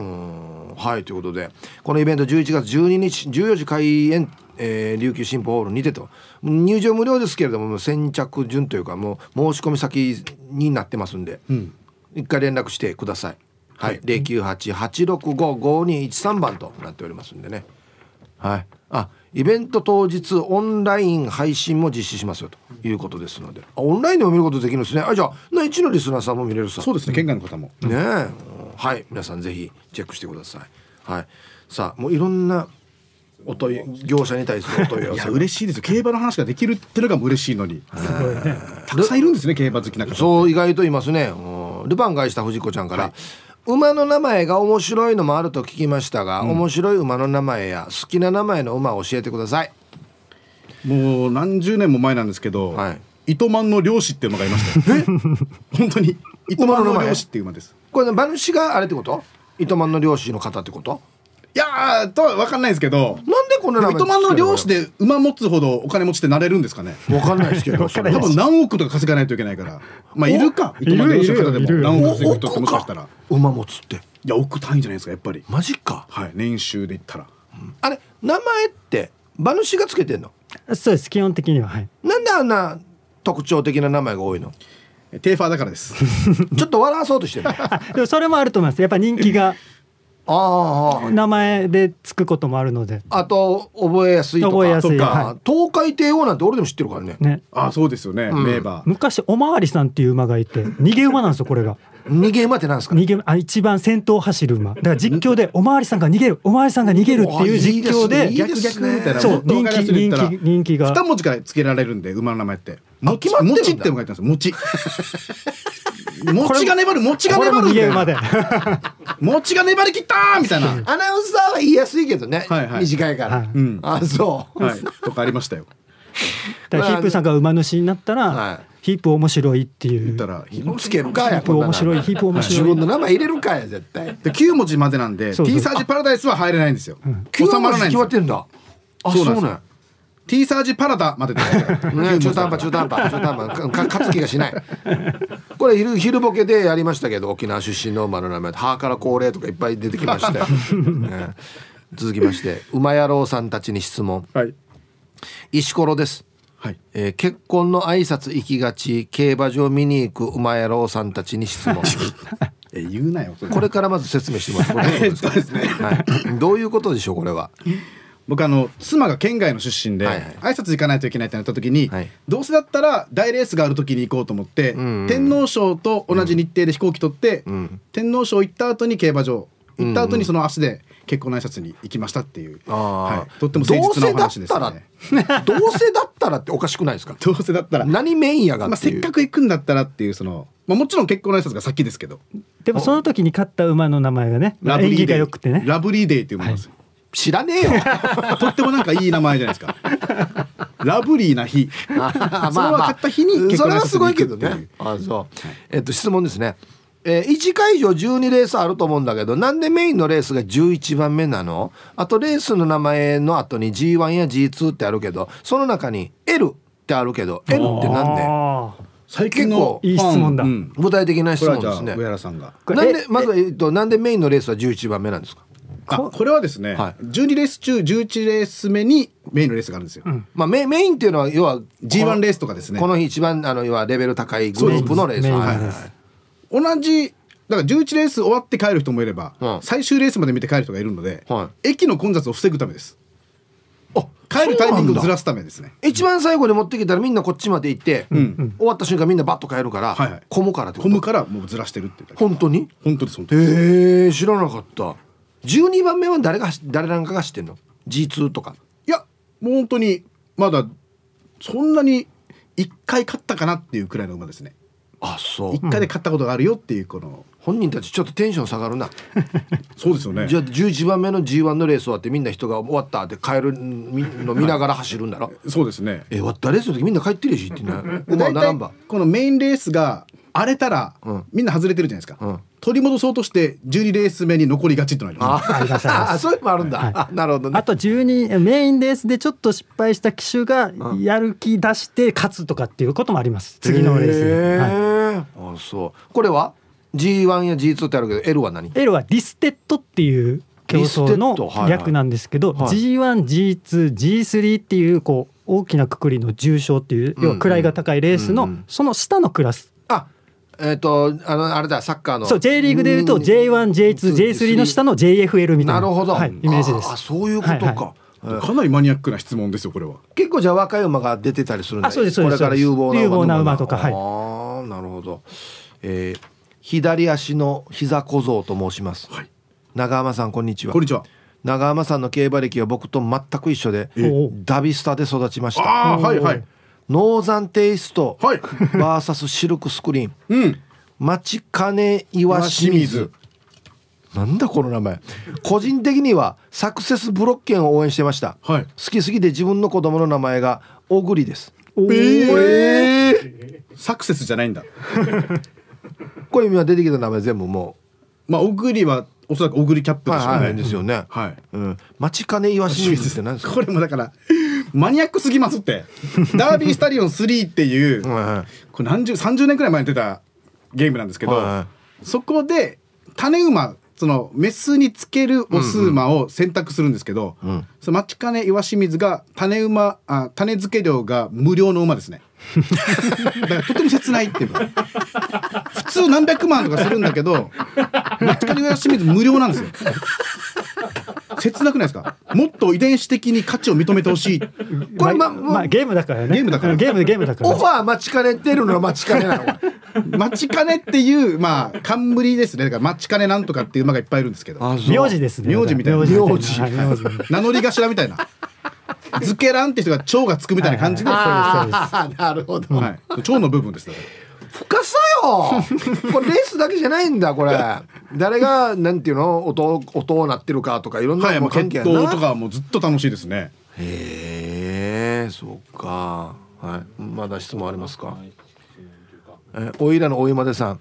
ん。はいということで。このイベント11月12日14時開演、えー琉球新報ホールにてと。入場無料ですけれども先着順というかもう申し込み先になってますんで、ん。一回連絡してください。はい、零九八八六五五二一三番となっておりますんでね。はい。あ、イベント当日オンライン配信も実施しますよということですので、あオンラインでも見ることできるんですね。あ、じゃあ、な一のリスナーさんも見れるさ。そうですね。県外の方も、ねえ、はい。皆さんぜひチェックしてください。はい。さあもういろんなお問い業者に対するお問い合わいやせが嬉しいですよ。競馬の話ができるってのが嬉しいのに。たくさんいるんですね競馬好きな方そう意外といますね。うん。ルパン返した藤子ちゃんから、馬の名前が面白いのもあると聞きましたが、面白い馬の名前や好きな名前の馬を教えてください。もう何十年も前なんですけど、はい。糸満の漁師っていう馬がいましたよ。本当に糸満の漁師っていう馬です。これね馬主があれってこと？糸満の漁師の方ってこと？いやーとは分かんないですけどなんでこんな名前糸満の漁師で馬持つほどお金持ちってなれるんですかね？わかんないですけど。それ多分何億とか稼がないといけないから。まあいるか？糸満の漁師の方でいるいるも何億稼ぐ人ってもしかしたら。い馬持つって。や億単位じゃないですかやっぱり。マジか。はい年収で言ったら。あれ名前って馬主がつけてんの？そうです基本的にははい。なんであんな特徴的な名前が多いの？テーファーだからです。ちょっと笑わそうとしてる。あ でもそれもあると思います。やっぱ人気が。あ名前でつくこともあるので。あと覚えやすいとか。覚えやすい。とか。は東海帝王なんて俺でも知ってるからね。ね。あそうですよね、名馬。昔おまわりさんっていう馬がいて。逃げ馬なんですよこれが逃げ馬ってなんですか？逃げあ一番先頭を走る馬。だから実況でおまわりさんが逃げる。おまわりさんが逃げるっていう実況で逆逆みたいな。そうもっと分かりやすいように言ったら。人気人気が。二文字からつけられるんで馬の名前って。もちもちって書いてます。もち。もちが粘るもちが粘るみたいな逃げ馬で。もちが粘りきったーみたいな。アナウンサーは言いやすいけどね、はいはい。短いから、はい。うん。あそう、はい。とかありましたよ。だからヒープさんが馬主になったら、はいヒープ面白いっていう。言ったらつけるかやヒープ面白いヒープ面自白い。分の名前入れるかや絶対。で9文字までなんでそうそう。T サージパラダイスは入れないんですよ。収まらないんですよ。決まってんだ。あそうそうなんです。よ T サージパラダまででねね中途半端中途半端中途半端。勝つ気がしない。これ昼昼ボケでやりましたけど沖縄出身の馬の名前。で「母から高齢」とかいっぱい出てきましたよ、ね。続きまして馬野郎さんたちに質問。はい。石ころですはい。えー結婚の挨拶行きがち競馬場見に行く馬野郎さんたちに質問。え言うなよこれからまず説明してもらってすかそうですね。はい、どういうことでしょうこれは？僕あの妻が県外の出身で、はいはい。挨拶行かないといけないってなった時に、はい。どうせだったら大レースがある時に行こうと思って、んうん。天皇賞と同じ日程で飛行機取って、ん。天皇賞行った後に競馬場行った後にその足で結婚の挨拶に行きましたっていう、はい、とっても誠実なお話ですどうせだっねたら どうせだったらっておかしくないですか？どうせだったら、ま何メインやがあ、っていう、せっかく行くんだったらっていうその、まあ、もちろん結婚の挨拶が先ですけど。でもその時に勝った馬の名前がねラブリーデー縁起が良くてね。ラブリーデーっていうものですよ、知らねえよ。とってもなんかいい名前じゃないですか。ラブリーな日。あそれは買った日に結それは婚の挨拶すごいけどに行くっていう。ね。あそう、えっと質問ですねえー、1会場12レースあると思うんだけどなんでメインのレースが11番目なの？あとレースの名前の後に G1 や G2 ってあるけどその中に L ってあるけど L ってなんで？最近の結構いい質問だ。うん。具体的な質問ですね。上原さんが。なんでえまずは、えっと、なんでメインのレースは11番目なんですか？あこれはですね、はい。12レース中11レース目にメインのレースがあるんですよ、まあメメインっていうのは要は G1 レースとかですね。この日一番あの要はレベル高いグループのレース。はいメインのレース同じだから11レース終わって帰る人もいれば、うん最終レースまで見て帰る人がいるので、は駅の混雑を防ぐためです。あ帰るタイミングをずらすすためですね。一番最後に持ってきたらみんなこっちまで行って、ん。終わった瞬間みんなバッと帰るから、はいはい。混むからってこと？混むからもうずらしてるって言ったら本当に？本当です本当です。へえ知らなかった。12番目は誰が走誰なんかが知ってんの？G2 とか。いやもう本当にまだそんなに1回勝ったかなっていうくらいの馬ですねあそう。1回で勝ったことがあるよっていうこの、本人たちちょっとテンション下がるな。そうですよね。じゃあ11番目の G1 のレース終わってみんな人が終わったって帰るの見ながら走るんだろ？そうですね。え終わったレースの時みんな帰ってるしってね。馬大体並んばこのメインレースが荒れたら、うん。みんな外れてるじゃないですか、うん。取り戻そうとして12レース目に残りがちってのりますああ そういうのもあるんだ、あなるほどね。あと12メインレースでちょっと失敗した騎手がやる気出して勝つとかっていうこともあります。次のレースで、へはい。ーあそう。これは？G1 や G2 ってあるけど L は何？L はリステッドっていう競争のはいはい。略なんですけど、はい。G1G2G3 っていうこう大きなくくりの重賞っていう、うん要は位が高いレースの、その下のクラス。あえっ、とあのあれだサッカーの。そう J リーグでいうとうん。J1J2J3 の下の JFL みたいな。なるほど、はい、イメージです。ああそういうことか、はいはかなりマニアックな質問ですよこれは。結構じゃあ若い馬が出てたりするんだあそうですそうですこれから有望な有望な馬とかはい。ああなるほど、えー左足の膝小僧と申します、はい。長浜さんこんにちは。こんにちは。長浜さんの競馬歴は僕と全く一緒でえダビスタで育ちました。ああはいはいノーザンテイストはい。VS シルクスクリーン。うん。町金岩清水。なんだこの名前。個人的にはサクセスブロッケンを応援してました、はい。好きすぎて自分の子供の名前が小栗です。ええサクセスじゃないんだ。これ今出てきた名前全部もまあ小栗はおそらく小栗キャップうでしょうね、はいはいですよね、はい。うん、町金岩清水って何ですか？これもだからマニアックすぎますって。ダービースタリオン3っていう、これ何十30年くらい前に出たゲームなんですけど、そこで種馬そのメスにつけるオス馬を選択するんですけど、ん。その町金岩清水が種馬あ種付け料が無料の馬ですね。だからとても切ないっていう。か普通何百万とかするんだけど町金岩清水無料なんですよ切なくないですか？もっと遺伝子的に価値を認めてほしい。これままあゲームだからね。ゲームだから。ゲームゲームだから。オファー待ちかねてるのは待ちかねなの待ちかねっていうまあ冠ですね。だから待ちかねなんとかっていう馬がいっぱいいるんですけど。名字ですね。名字みたいな。名字。名乗り頭みたいな。ズケランって人が蝶がつくみたいな感じで、はい なるほど。はい、蝶の部分ですだから深さよ。これレースだけじじゃないんだこれ。誰がなんていうの？音音を鳴ってるかとかいろんなはい、も関係あるな。とかはもうずっと楽しいですね。へえそうか。はい。まだ質問ありますか？えおいらのおいまでさん。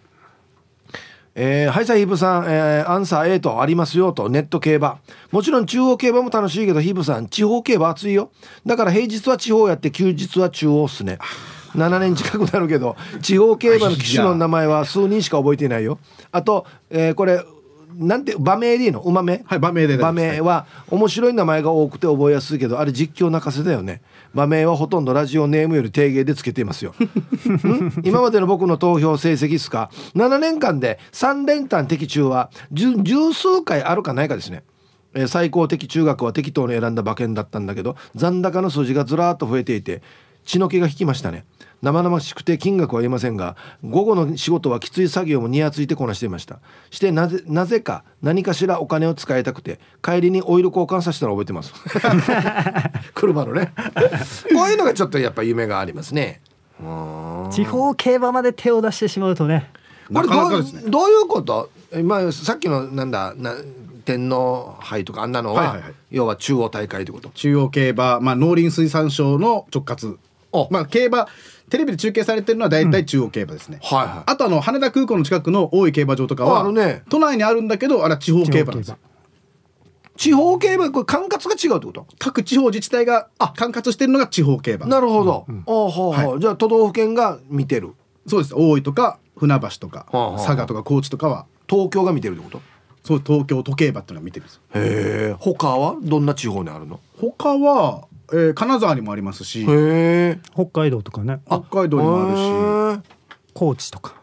えー、ハイサイヒブさん、えー、アンサー A とありますよと。ネット競馬。もちろん中央競馬も楽しいけどヒブさん地方競馬熱いよ。だから平日は地方やって休日は中央っすね7年近くなるけど地方競馬の騎手の名前は数人しか覚えていないよ。あと、えー、これなんて馬名でいいの？馬名？はい馬名で馬名は面白い名前が多くて覚えやすいけどあれ実況泣かせだよね。馬名はほとんどラジオネームより定芸でつけていますよ。ん？今までの僕の投票成績ですか？7年間で3連単的中は十十数回あるかないかですね。えー最高的中学は適当に選んだ馬券だったんだけど残高の数字がずらーっと増えていて血の気が引きましたね。生々しくて金額は言えませんが午後の仕事はきつい作業もにやついてこなしていました。してなぜなぜか何かしらお金を使いたくて帰りにオイル交換させたのを覚えてます。車のね。こういうのがちょっとやっぱ夢がありますね。うん。地方競馬まで手を出してしまうとね。なかなかですね。どういうこと？まあさっきのなんだな天皇杯とかあんなのは,、はいはいはい。要は中央大会ってこと。中央競馬、まあ農林水産省の直轄あ。まあ競馬テレビで中継されてるのは大体中央競馬ですね。はいはい。あとあの羽田空港の近くの大井競馬場とかはね。都内にあるんだけどあれは地方競馬なんですよ。地方競馬。これ管轄が違うってこと？各地方自治体が管轄してるのが地方競馬。なるほど、うほうじゃあ都道府県が見てる。そうです。大井とか船橋とかはあはあ佐賀とか高知とかは。東京が見てるってこと？そう東京都競馬っていうのが見てるんですよ。へえ他は？どんな地方にあるの？他は、えー金沢にもありますし北海道とかね。北海道にもあるし。高知とか。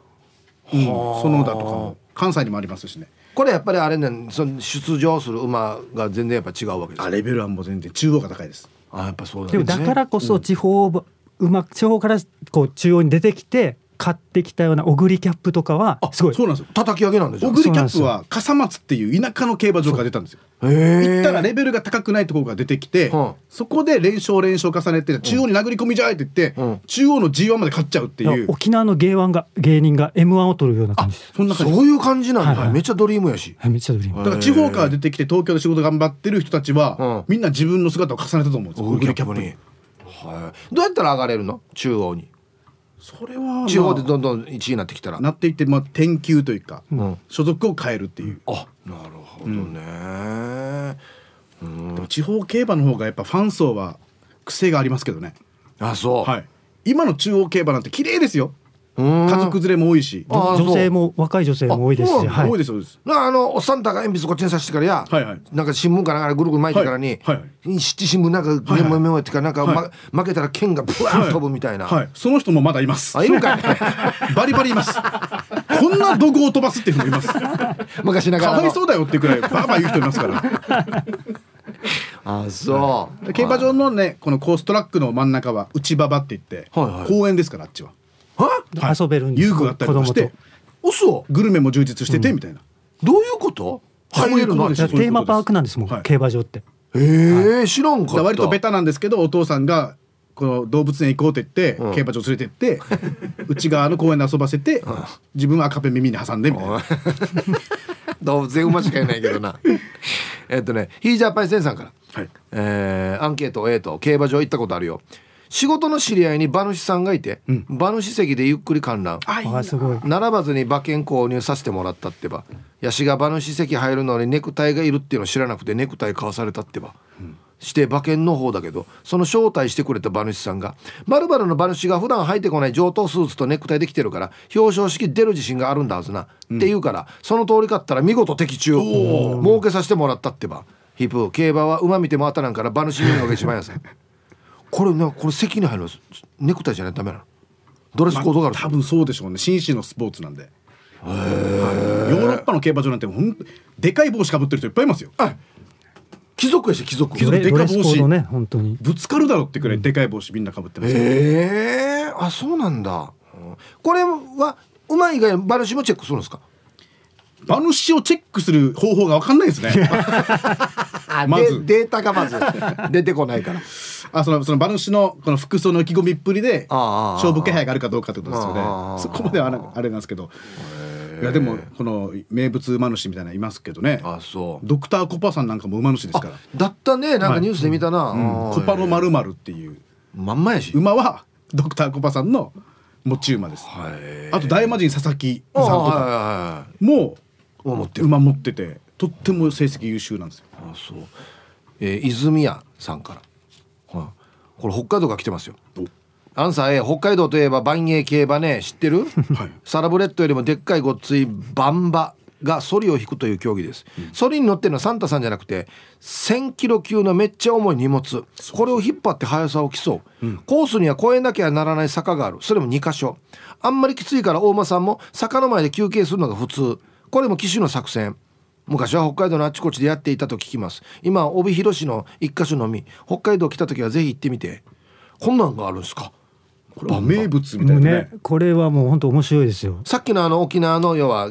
うん、その他とかも。関西にもありますしね。これやっぱりあれねその出場する馬が全然やっぱ違うわけですあレベルはもう全然中央が高いです。あやっぱそうだでね。もだからこそ地方馬うま地方からこう中央に出てきて買ってきたようなオグリキャップとかはすごい。そうなんですよ。叩き上げなんでしょオグリキャップは笠松っていう田舎の競馬場から出たんですよ。へえ行ったらレベルが高くないところが出てきて、うんそこで連勝連勝重ねて中央に殴り込みじゃいって言って、うん。中央の G1 まで勝っちゃうっていう、沖縄の芸腕が芸人が M1 を取るような感じです。そんな感じ。そういう感じなんだ、はいはい。めっちゃドリームやし。はいめっちゃドリーム。だから地方から出てきて東京で仕事頑張ってる人たちは、うん。みんな自分の姿を重ねたと思うんですよ。オグリキャップに。はい。どうやったら上がれるの？中央にそれは、まあ地方でどんどん1位になってきたら、なっていって、まあ、転級というか、ん。所属を変えるっていう。あなるほどね、うん。でも地方競馬の方がやっぱファン層は癖がありますけどね。あそう、はい。今の中央競馬なんて綺麗ですよ。うん家族連れも多いし。女性も若い女性も多いですし、はい。多いです多いです。なあのおっさんたが鉛筆こっちにさしてからや、はいはい。なんか新聞かなんかぐるぐる巻いてからに、はいはい。七新聞なんかはいメモメモってからなんか、はま、負けたら剣がブワーン飛ぶみたいな、はい。その人もまだいます。あいるかい。バリバリいます。こんな怒号を飛ばすっていう人もいます。か 昔ながらの。わいそうだよってくらいバーバー言う人いますから。あそう、で競馬場のねこのコーストラックの真ん中は内馬場って言って、はいはい。公園ですからあっちは遊べるんです。遊具があったりとかして嘘グルメも充実しててみたいな、どういうこと？入れるのテーマパークなんですもん、はい。競馬場って。ええ知らんか割とベタなんですけどお父さんがこの動物園行こうって言って、うん。競馬場連れてって 内側の公園で遊ばせて、自分は赤ペン耳に挟んでみたいな。動物園馬しかいないけどな。えっとねヒージャーパイセンさんから。はい。えーアンケート A と競馬場行ったことあるよ仕事の知り合いに馬主さんがいて、ん。馬主席でゆっくり観覧。あすごい。並ばずに馬券購入させてもらったってば。ヤシが馬主席入るのにネクタイがいるっていうの知らなくてネクタイ買わされたってば、して馬券の方だけどその招待してくれた馬主さんが「まるの馬主が普段履いてこない上等スーツとネクタイできてるから表彰式出る自信があるんだはずな」って言うからその通り買ったら見事的中儲けさせてもらったってば。ヒップ競馬は馬見ても当たらんから馬主見るのが一番やさこれなこれ席に入るのネクタイじゃないとダメなの？ドレスコードがある。多分そうでしょうね。紳士のスポーツなんで、はい。ヨーロッパの競馬場なんてほんとでかい帽子かぶってる人いっぱいいますよ。貴族やし貴族。貴族ドレドレスコードね本当に。ぶつかるだろうってくらいでかい帽子みんなかぶってます。よ、ええ。あそうなんだ。うんこれはうまい以外馬主もチェックするんですか？馬主をチェックする方法が分かんないですね。あまず。でデータがまず出てこないからあそのその馬主のこの服装の意気込みっぷりで勝負気配があるかどうかってことですよね。そこまではあれなんですけど。いやでもこの名物馬主みたいなのいますけどね。あそう。ドクターコパさんなんかも馬主ですから。だったね。なんかニュースで見たな、うん。うんコパのまるまるっていう。まんまやし。馬はドクターコパさんの持ち馬です。はいあと大魔神佐々木さんとか。も思ってる。馬持っててとっても成績優秀なんですよ。あそう、えー、泉谷さんから、はい、これ北海道が来てますよ。アンサー A 北海道といえば万栄競馬ね。知ってる、はい。サラブレッドよりもでっかいごっついバンバがソリを引くという競技です、ソリに乗ってるのはサンタさんじゃなくて1000キロ級のめっちゃ重い荷物。これを引っ張って速さを競う、コースには越えなきゃならない坂がある。それも2箇所。あんまりきついから大間さんも坂の前で休憩するのが普通。これも騎手の作戦昔は北海道のあちこちでやっていたと聞きます。今は帯広市の一箇所のみ北海道来た時はぜひ行ってみて。こんなんがあるんですか？これは名物みたもいうなね。ねこれはもう本当面白いですよ。さっきのあの沖縄の要は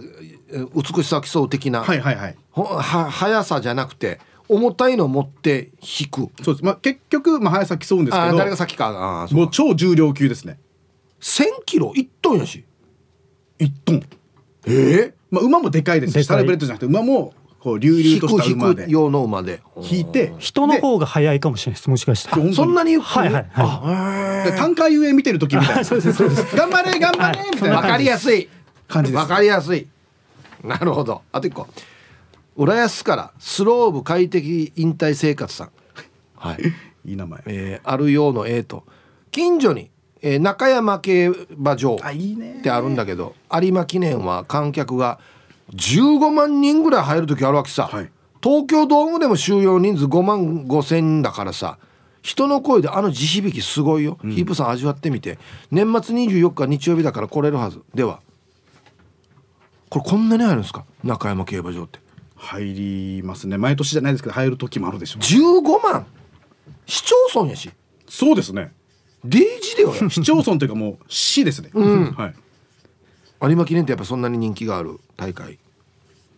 え美しさを競う的な、はいはいはい。ほは速さじゃなくて重たいのを持って引く。そうです。まあ結局まあ速さ競うんですけあど誰が先か。あーそうもう超重量級ですね。1000キロ？1トンやし。1トン。えまあ馬もでかいですしサラブレッドじゃなくて馬もこう隆引々としたく馬で。用の馬で。引いて人の方が早いかもしれないです。もしかしたら。でそんなにはいはいはい。単価遊泳見てる時みたいな。頑張れ頑張れみたいな。わかりやすい。感じです。わかりやすい。なるほど。あと一個。浦安からスローブ快適引退生活さん。はい。い。い名前。えーあるようの A と。近所に、えー中山競馬場ってあるんだけど有馬記念は観客が15万人ぐらい入る時あるわけさ、はい。東京ドームでも収容人数5万5千だからさ人の声であの地響きすごいよ、ヒープさん味わってみて。年末24日日曜日だから来れるはず。ではこれこんなに入るんですか？中山競馬場って。入りますね。毎年じゃないですけど入る時もあるでしょう15万？市町村やし。そうですねデイジでよ 市町村というかもう市ですね、はい。有馬記念ってやっぱそんなに人気がある大会。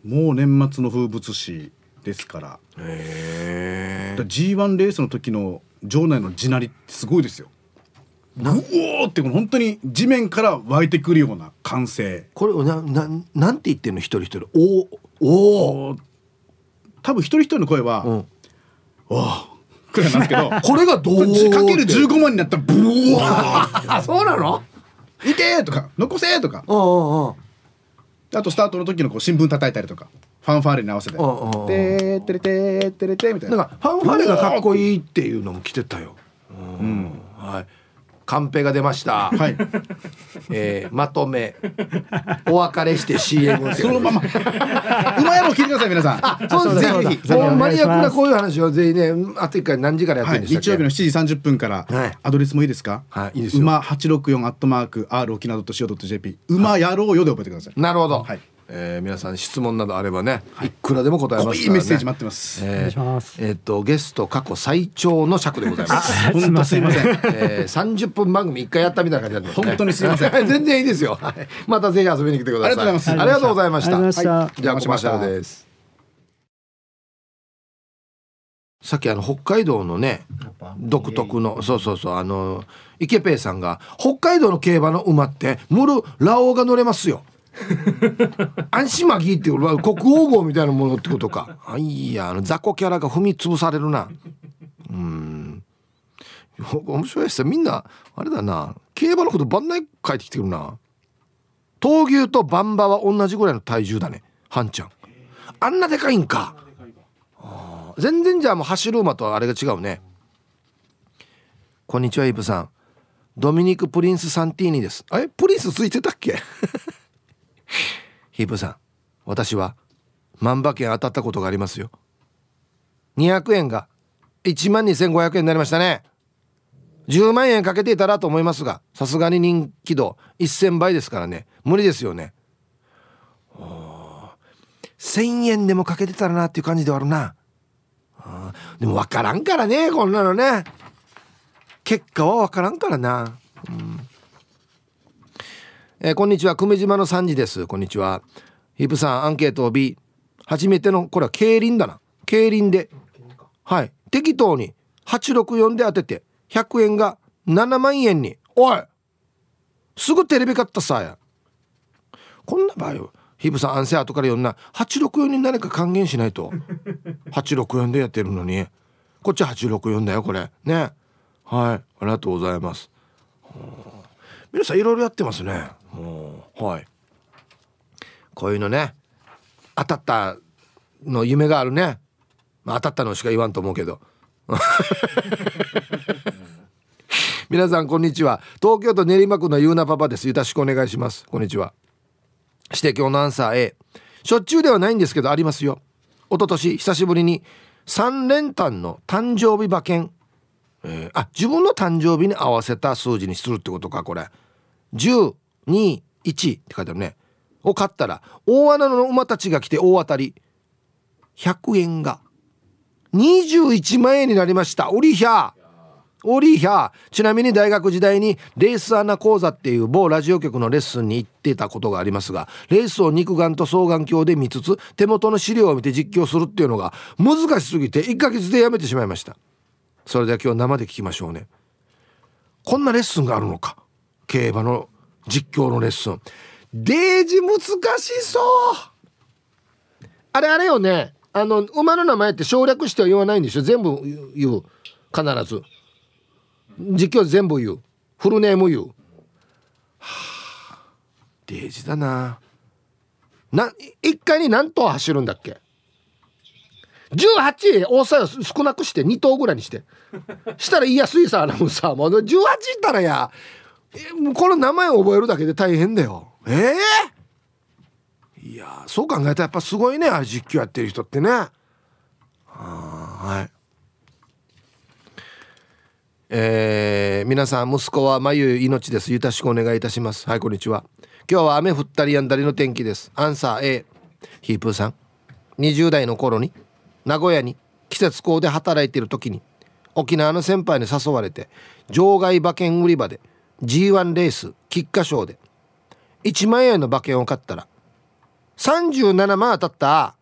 もう年末の風物詩ですから。へだから G1 レースの時の場内の地鳴りってすごいですよ。うおーってこの本当に地面から湧いてくるような歓声。これなななんて言ってんの一人一人。おおお多分一人一人の声は「うん。おーくらいなんですけど これがどう？かける15万になったらブワーあそうなの？いけーとか残せーとか。あとスタートの時のこう新聞叩いたりとかファンファーレに合わせて「てーてれてーてれてー」みたいな。なんかファンファレがかっこいいっていうのも来てたよ。うん。はいカンペが出ました、はい。えーまとめ。お別れして CM そのまま。馬やろう聞いてください皆さん。そうです。そうだ。ぜもうマニアックなこういう話をぜひねあと一回何時からやってはい、るんでしたっけ、日曜日の7時30分から、はい。アドレスもいいですか、はいいいですよ。馬864アットマーク R 沖縄 .co.jp 馬やろうよで覚えてください、なるほど、はいえー皆さん質問などあればね、い、くらでも答えますから、ね、メッセージ待ってます、えーお願いしますえーっとゲスト過去最長の尺でございます。本当すいません えー、30分番組一回やったみたいな感じになってますね。本当にすいません 全然いいですよ。はいまたぜひ遊びに来てください。ありがとうございますありがとうございました。ありがとうございましたはいじゃあコマーシャルです。さっきあの北海道のね独特のそうそうそうあの池ペイさんが北海道の競馬の馬ってムルラオウが乗れますよ。安心マギーっていうのは国王号みたいなものってことか。あいやあの雑魚キャラが踏み潰されるな。うん。面白いですよみんなあれだな競馬のこと番内書いてきてるな。闘牛とバンバは同じぐらいの体重だね。ハンちゃん。あんなでかいんか。全然じゃあもう走る馬とはあれが違うね。こんにちはイブさん。ドミニク・プリンス・サンティーニです。えプリンスついてたっけ？ヒープさん、私は万馬券当たったことがありますよ。200円が1万2500円になりましたね。10万円かけていたらと思いますが、さすがに人気度1000倍ですからね。無理ですよね。1000円でもかけてたらなっていう感じではあるな。あでも分からんからねこんなのね結果は分からんからな、うんえー、こんにちは。久米島の3時です。こんにちは。ヒープさんアンケートを B 初めてのこれは競輪だな。競輪で。はい。適当に。864で当てて。100円が7万円に。おい！すぐテレビ買ったさや。こんな場合ヒブさん安静後から読んな。864に何か還元しないと。864でやってるのに。こっち864だよこれ。ね。はい。ありがとうございます。皆さんいろいろやってますね。はい。こういうのね当たったの夢があるね、まあ、当たったのしか言わんと思うけど。皆さんこんにちは。東京都練馬区のゆうなパパです。よろしくお願いします。こんにちは。して今日のアンサー A しょっちゅうではないんですけどありますよ。一昨年久しぶりに3連単の誕生日馬券、えー、あ自分の誕生日に合わせた数字にするってことかこれ。10 2、1って書いてあるね。を買ったら大穴の馬たちが来て大当たり。100円が。21万円になりました。おりひゃおりひゃちなみに大学時代にレースアナ講座っていう某ラジオ局のレッスンに行ってたことがありますがレースを肉眼と双眼鏡で見つつ手元の資料を見て実況するっていうのが難しすぎて1ヶ月でやめてしまいました。それでは今日生で聞きましょうね。こんなレッスンがあるのか。競馬の実況のレッスン。デージ難しそう。あれあれよね。あの馬の名前って省略しては言わないんでしょ？全部言う。必ず。実況全部言う。フルネーム言う。はあデージだな。な1回に何頭走るんだっけ？18大さ少なくして2頭ぐらいにして。したら言いやすいさアナウンサーも。18ったらや。この名前を覚えるだけで大変だよ。ええー、いやそう考えたらやっぱすごいね。あれ実況やってる人ってね。はい。えー、皆さん息子は眉命です。よろしくお願いいたします。はいこんにちは。今日は雨降ったりやんだりの天気です。アンサー A ヒープーさん。20代の頃に名古屋に季節校で働いている時に沖縄の先輩に誘われて場外馬券売り場で G1 レース菊花賞で。1万円の馬券を買ったら。37万当たった。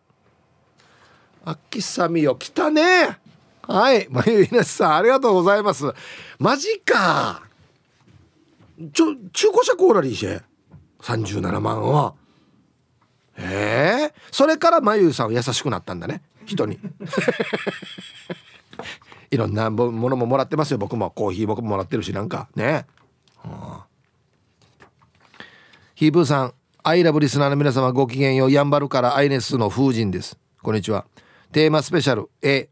あきさみよ来たね。はいまゆいなしさんありがとうございます。マジか。ちょ中古車コーラリーシェ。37万は。ええー、それからまゆさんは優しくなったんだね。人に。いろんなものももらってますよ。僕もコーヒー僕ももらってるしなんかね、はあ、ヒーブーさんアイラブリスナーの皆様ごきげんよう。やんばるからアイネスの風神です。こんにちは。テーマスペシャル A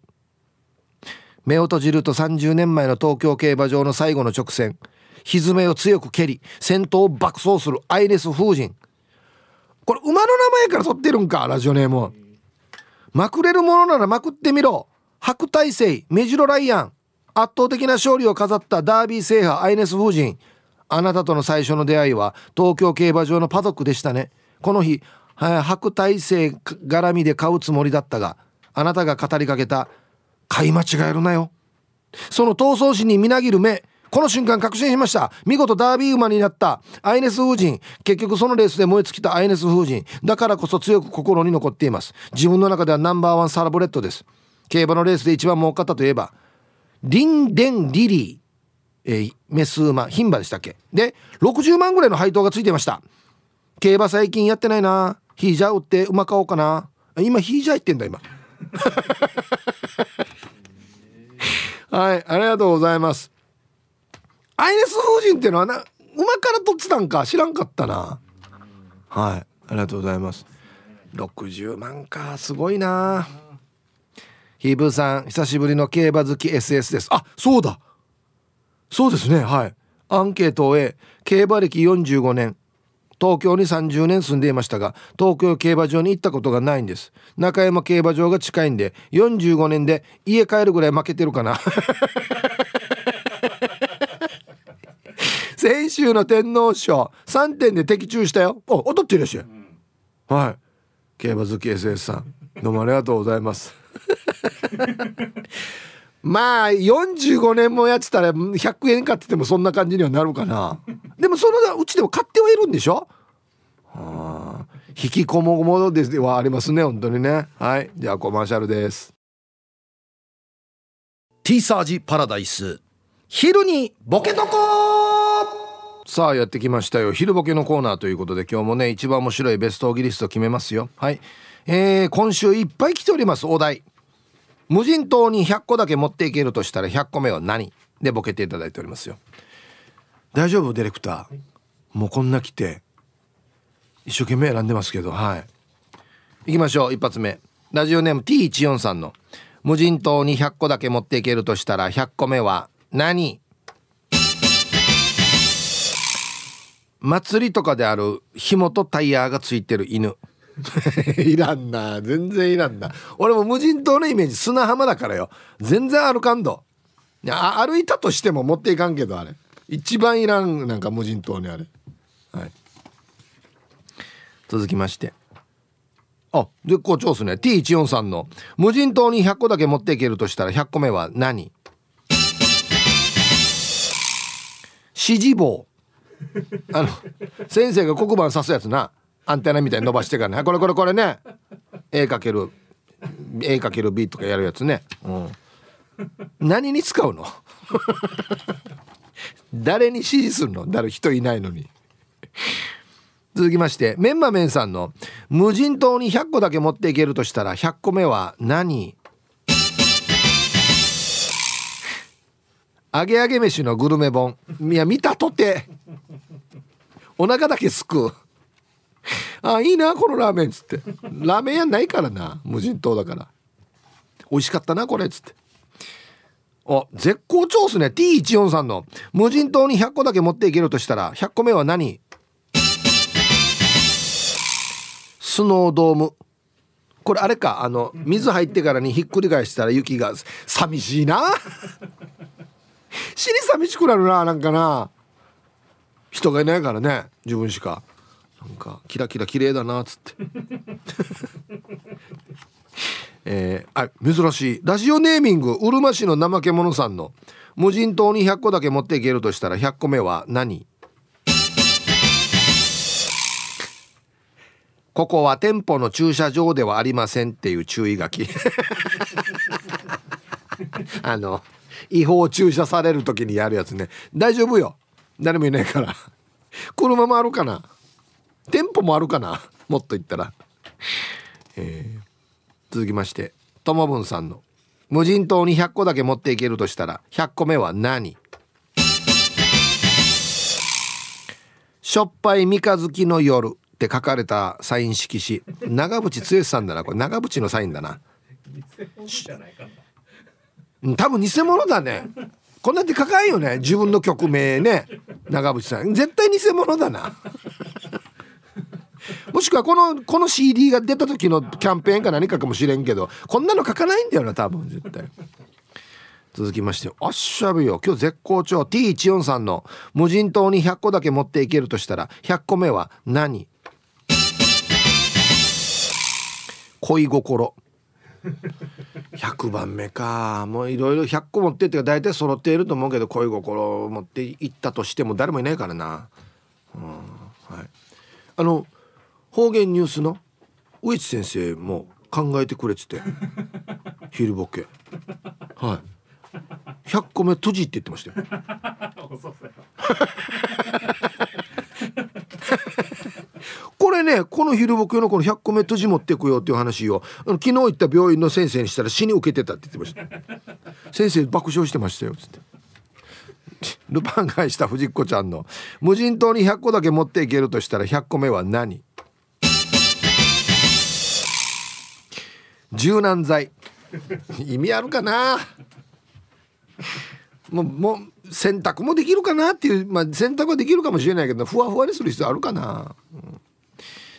目を閉じると30年前の東京競馬場の最後の直線。蹄を強く蹴り先頭を爆走するアイレス風神。これ馬の名前から取ってるんかラジオネームまくれるものならまくってみろ。白大星メジロライアン。圧倒的な勝利を飾ったダービー制覇アイネス風神。あなたとの最初の出会いは東京競馬場のパドックでしたね。この日白大星絡みで買うつもりだったがあなたが語りかけた買い間違えるなよ。その闘争心にみなぎる目この瞬間確信しました。見事ダービー馬になった。アイネス風神結局そのレースで燃え尽きた。アイネス風神だからこそ強く心に残っています。自分の中ではナンバーワンサラブレッドです。競馬のレースで一番儲かったといえばリンデンリリー、えー、メス馬牝馬でしたっけ？で60万ぐらいの配当がついてました競馬最近やってないなヒージャー売って馬買おうかな今ヒージャー行ってんだ今 はい、ありがとうございます。アイネス風神っていうのはな、馬から取ってたんか知らんかったな。はい、ありがとうございます。60万か、すごいな。ヒーブーさん、久しぶりの競馬好き SS です。あ、そうだ。そうですね、はい。アンケートをえ、競馬歴45年。東京に30年住んでいましたが東京競馬場に行ったことがないんです。中山競馬場が近いんで45年で家帰るぐらい負けてるかな。先週の天皇賞3点で的中したよ。お当たっていらっしゃい、はい。競馬好き SS さんどうもありがとうございます。まあ45年もやってたら100円買っててもそんな感じにはなるかな。でもそのうちでも買ってはいるんでしょ？はあ引きこもごもではありますね本当にね。はい。じゃあコマーシャルです。ティーサージパラダイス。昼にボケとこさあやってきましたよ。昼ボケのコーナーということで今日もね一番面白いベストオギリスト決めますよ。はい。えー、今週いっぱい来ておりますお題無人島に100個だけ持っていけるとしたら100個目は何？でボケていただいておりますよ。大丈夫？ディレクター。もうこんな来て一生懸命選んでますけど。はい。行きましょう。一発目。ラジオネーム T14 さんの。無人島に100個だけ持っていけるとしたら100個目は何？祭りとかである紐とタイヤがついてる犬 いらんな。全然いらんな。俺も無人島のイメージ砂浜だからよ。全然歩かんど。いや歩いたとしても持っていかんけどあれ。一番いらんなんか無人島にあれ。はい。続きまして。あ絶好調っすね。T143 の。無人島に100個だけ持っていけるとしたら100個目は何？指示棒。あの先生が黒板刺すやつな。アンテナみたいに伸ばしてからね。これこれこれね。A かける A かける B とかやるやつね、うん、何に使うの？誰に指示するの？誰人いないのに。続きましてメンマメンさんの無人島に100個だけ持っていけるとしたら100個目は何？揚げ揚げ飯のグルメ本。いや見たとて。お腹だけすく あいいなこのラーメンっつって。ラーメン屋ないからな無人島だから。美味しかったなこれっつって。あ絶好調っすね。T143 の。無人島に100個だけ持っていけるとしたら100個目は何？スノードーム。これあれかあの水入ってからにひっくり返したら雪が寂しいな。死に寂しくなるななんかな。人がいないからね自分しか。なんかキラキラ綺麗だなっつって。えー、あ珍しい。ラジオネーミングうるま市の怠け者さんの無人島に100個だけ持っていけるとしたら100個目は何？ここは店舗の駐車場ではありませんっていう注意書き。あの違法駐車される時にやるやつね。大丈夫よ。誰もいないから。車もあるかな？店舗もあるかな？もっと言ったら、えー、続きましてともぶんさんの無人島に100個だけ持っていけるとしたら100個目は何？しょっぱい三日月の夜って書かれたサイン色紙。長渕剛さんだなこれ。長渕のサインだな。多分偽物だね。こんなって書かんよね。自分の曲名ね。長渕さん。絶対偽物だなもしくはこのこの CD が出た時のキャンペーンか何かかもしれんけどこんなの書かないんだよな多分絶対。続きましておっしゃべよ。今日絶好調。T14 さんの無人島に100個だけ持っていけるとしたら100個目は何？恋心。100番目か。もういろいろ100個持ってって大体揃っていると思うけど恋心を持っていったとしても誰もいないからな、うんはい、あの方言ニュースの？植地先生も考えてくれてて。昼ボケ。はい。100個目閉じって言ってましたよ。これねこの昼ボケのこの100個目閉じ持っていくよっていう話を昨日行った病院の先生にしたら死に受けてたって言ってました。先生爆笑してましたよ。つって。ルパン返した藤子ちゃんの無人島に100個だけ持っていけるとしたら100個目は何？柔軟剤。意味あるかな？もうもう洗濯もできるかなっていうまあ洗濯はできるかもしれないけどふわふわにする必要あるかな、うん、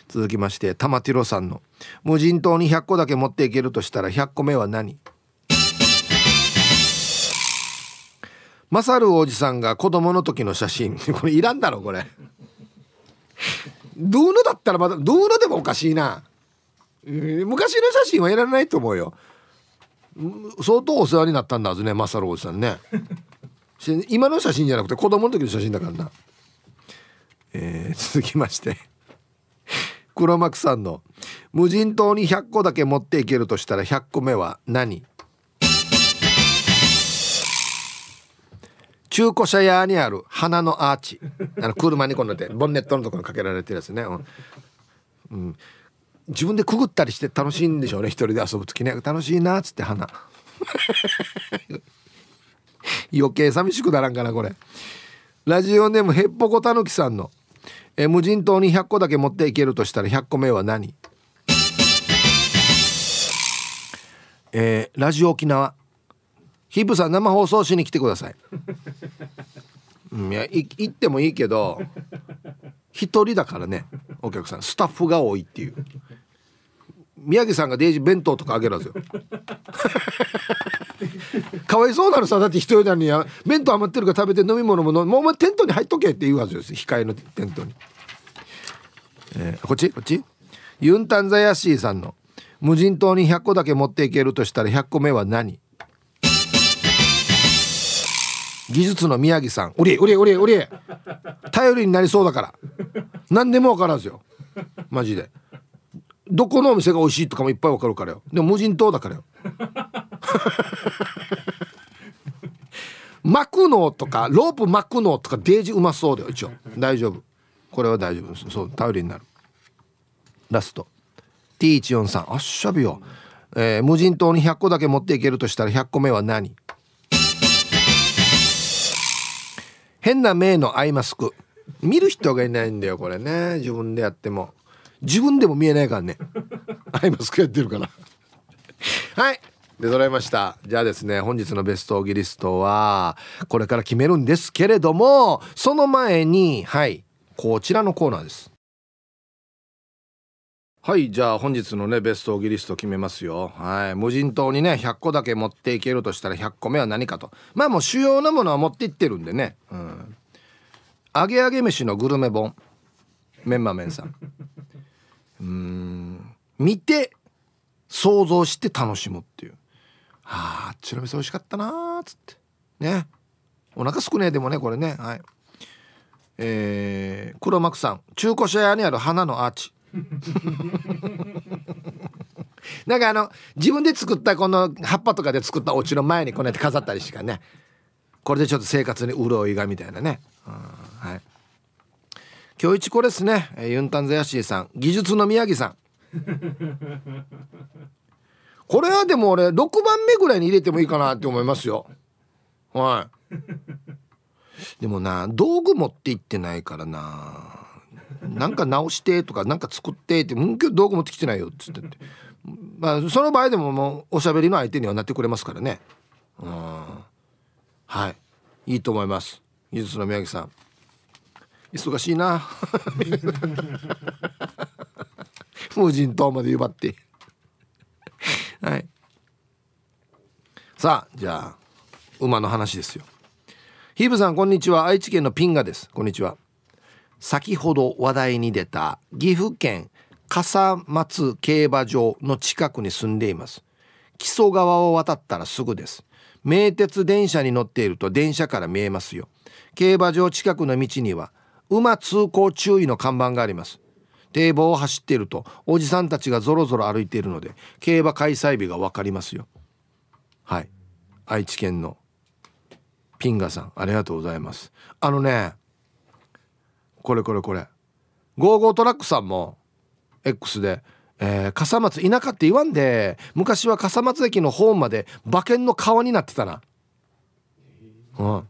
続きまして玉ティロさんの無人島に100個だけ持っていけるとしたら100個目は何？マサルおじさんが子供の時の写真。これいらんだろこれ。ドゥーヌだったらまだドゥーヌでもおかしいな。昔の写真はいらないと思うよ。相当お世話になったんだはずねマサルおじさんね。今の写真じゃなくて子供の時の写真だからな。えー、続きまして。黒幕さんの「無人島に100個だけ持っていけるとしたら100個目は何?」中古車屋にある花のアーチ。あの車にこんなてボンネットのところにかけられてるやつね、うん。うん、自分でくぐったりして楽しいんでしょうね。一人で遊ぶ時ね。楽しいなっつって花。余計寂しくならんかなこれ。ラジオネームへっぽこたぬきさんの。え無人島に100個だけ持っていけるとしたら100個目は何？えー、ラジオ沖縄。ヒップさん生放送しに来てください。うん、いや行ってもいいけど一人だからねお客さん。スタッフが多いっていう。宮城さんがデイジ弁当とかあげるんですよ。かわいそうなのさだって一人なのに弁当余ってるから食べて飲み物も飲もうお前テントに入っとけって言うはずです。控えのテントに、えー、こっち？こっち？ユンタンザヤシーさんの。無人島に100個だけ持っていけるとしたら100個目は何？技術の宮城さん「おりおりおりおり頼りになりそうだから。何でも分からんすよ。マジで。どこのお店が美味しいとかもいっぱい分かるからよ。でも無人島だからよ。巻くのとかロープ巻くのとかデージうまそうだよ一応。大丈夫。これは大丈夫。ですそう頼りになる。ラスト。T143 あっしゃびよ、えー、無人島に100個だけ持っていけるとしたら100個目は何？変な目のアイマスク。見る人がいないんだよこれね。自分でやっても。自分でも見えないからね。アイマスクやってるから。はい。で揃いました。じゃあですね本日のベストオギリストはこれから決めるんですけれどもその前にはい。こちらのコーナーです。はいじゃあ本日のねベストオギリスト決めますよ。はい。無人島にね100個だけ持っていけるとしたら100個目は何かと。まあもう主要なものは持っていってるんでね。うん。揚げ揚げ飯のグルメ本。メンマメンさん。うん。見て想像して楽しむっていう。はああっちの店美味しかったなーっつって。ね。お腹すくねえでもねこれね。はい。えー、黒幕さん。中古車屋にある花のアーチ。なんかあの自分で作ったこの葉っぱとかで作ったお家の前にこうやって飾ったりしかね。これでちょっと生活に潤いがみたいなね、うん、はい。今日一これですね。ユンタンザヤシーさん。技術の宮城さん。これはでも俺6番目ぐらいに入れてもいいかなって思いますよ。はい。でもな道具持って行ってないからな。なんか直してとかなんか作ってって「うん今日道具持ってきてないよ」っつってって。まあその場合でももうおしゃべりの相手にはなってくれますからね。うん。はい。いいと思います。技術の宮城さん。忙しいな。無人島まで奪って。はい。さあじゃあ馬の話ですよ。ヒーブさんこんにちは。愛知県のピンガです。こんにちは。先ほど話題に出た岐阜県笠松競馬場の近くに住んでいます。木曽川を渡ったらすぐです。名鉄電車に乗っていると電車から見えますよ。競馬場近くの道には馬通行注意の看板があります。堤防を走っているとおじさんたちがぞろぞろ歩いているので競馬開催日が分かりますよ。はい。愛知県のピンガさんありがとうございます。あのねこれこれこれ。ゴーゴートラックさんも X でえー、笠松田舎って言わんで昔は笠松駅のホームまで馬券の川になってたな、うん、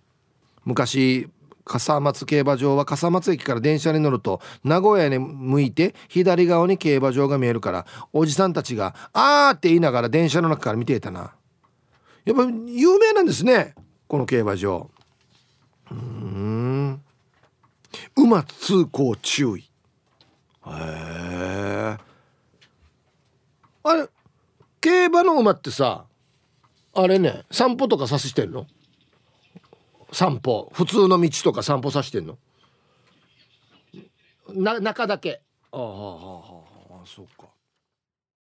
昔笠松競馬場は笠松駅から電車に乗ると名古屋に向いて左側に競馬場が見えるからおじさんたちが「あー」って言いながら電車の中から見ていたな。やっぱ有名なんですねこの競馬場。うん。馬通行注意。へえあれ競馬の馬ってさあれね散歩とかさしてんの？散歩。普通の道とか散歩さしてんの？な中だけ。ああああああそうか。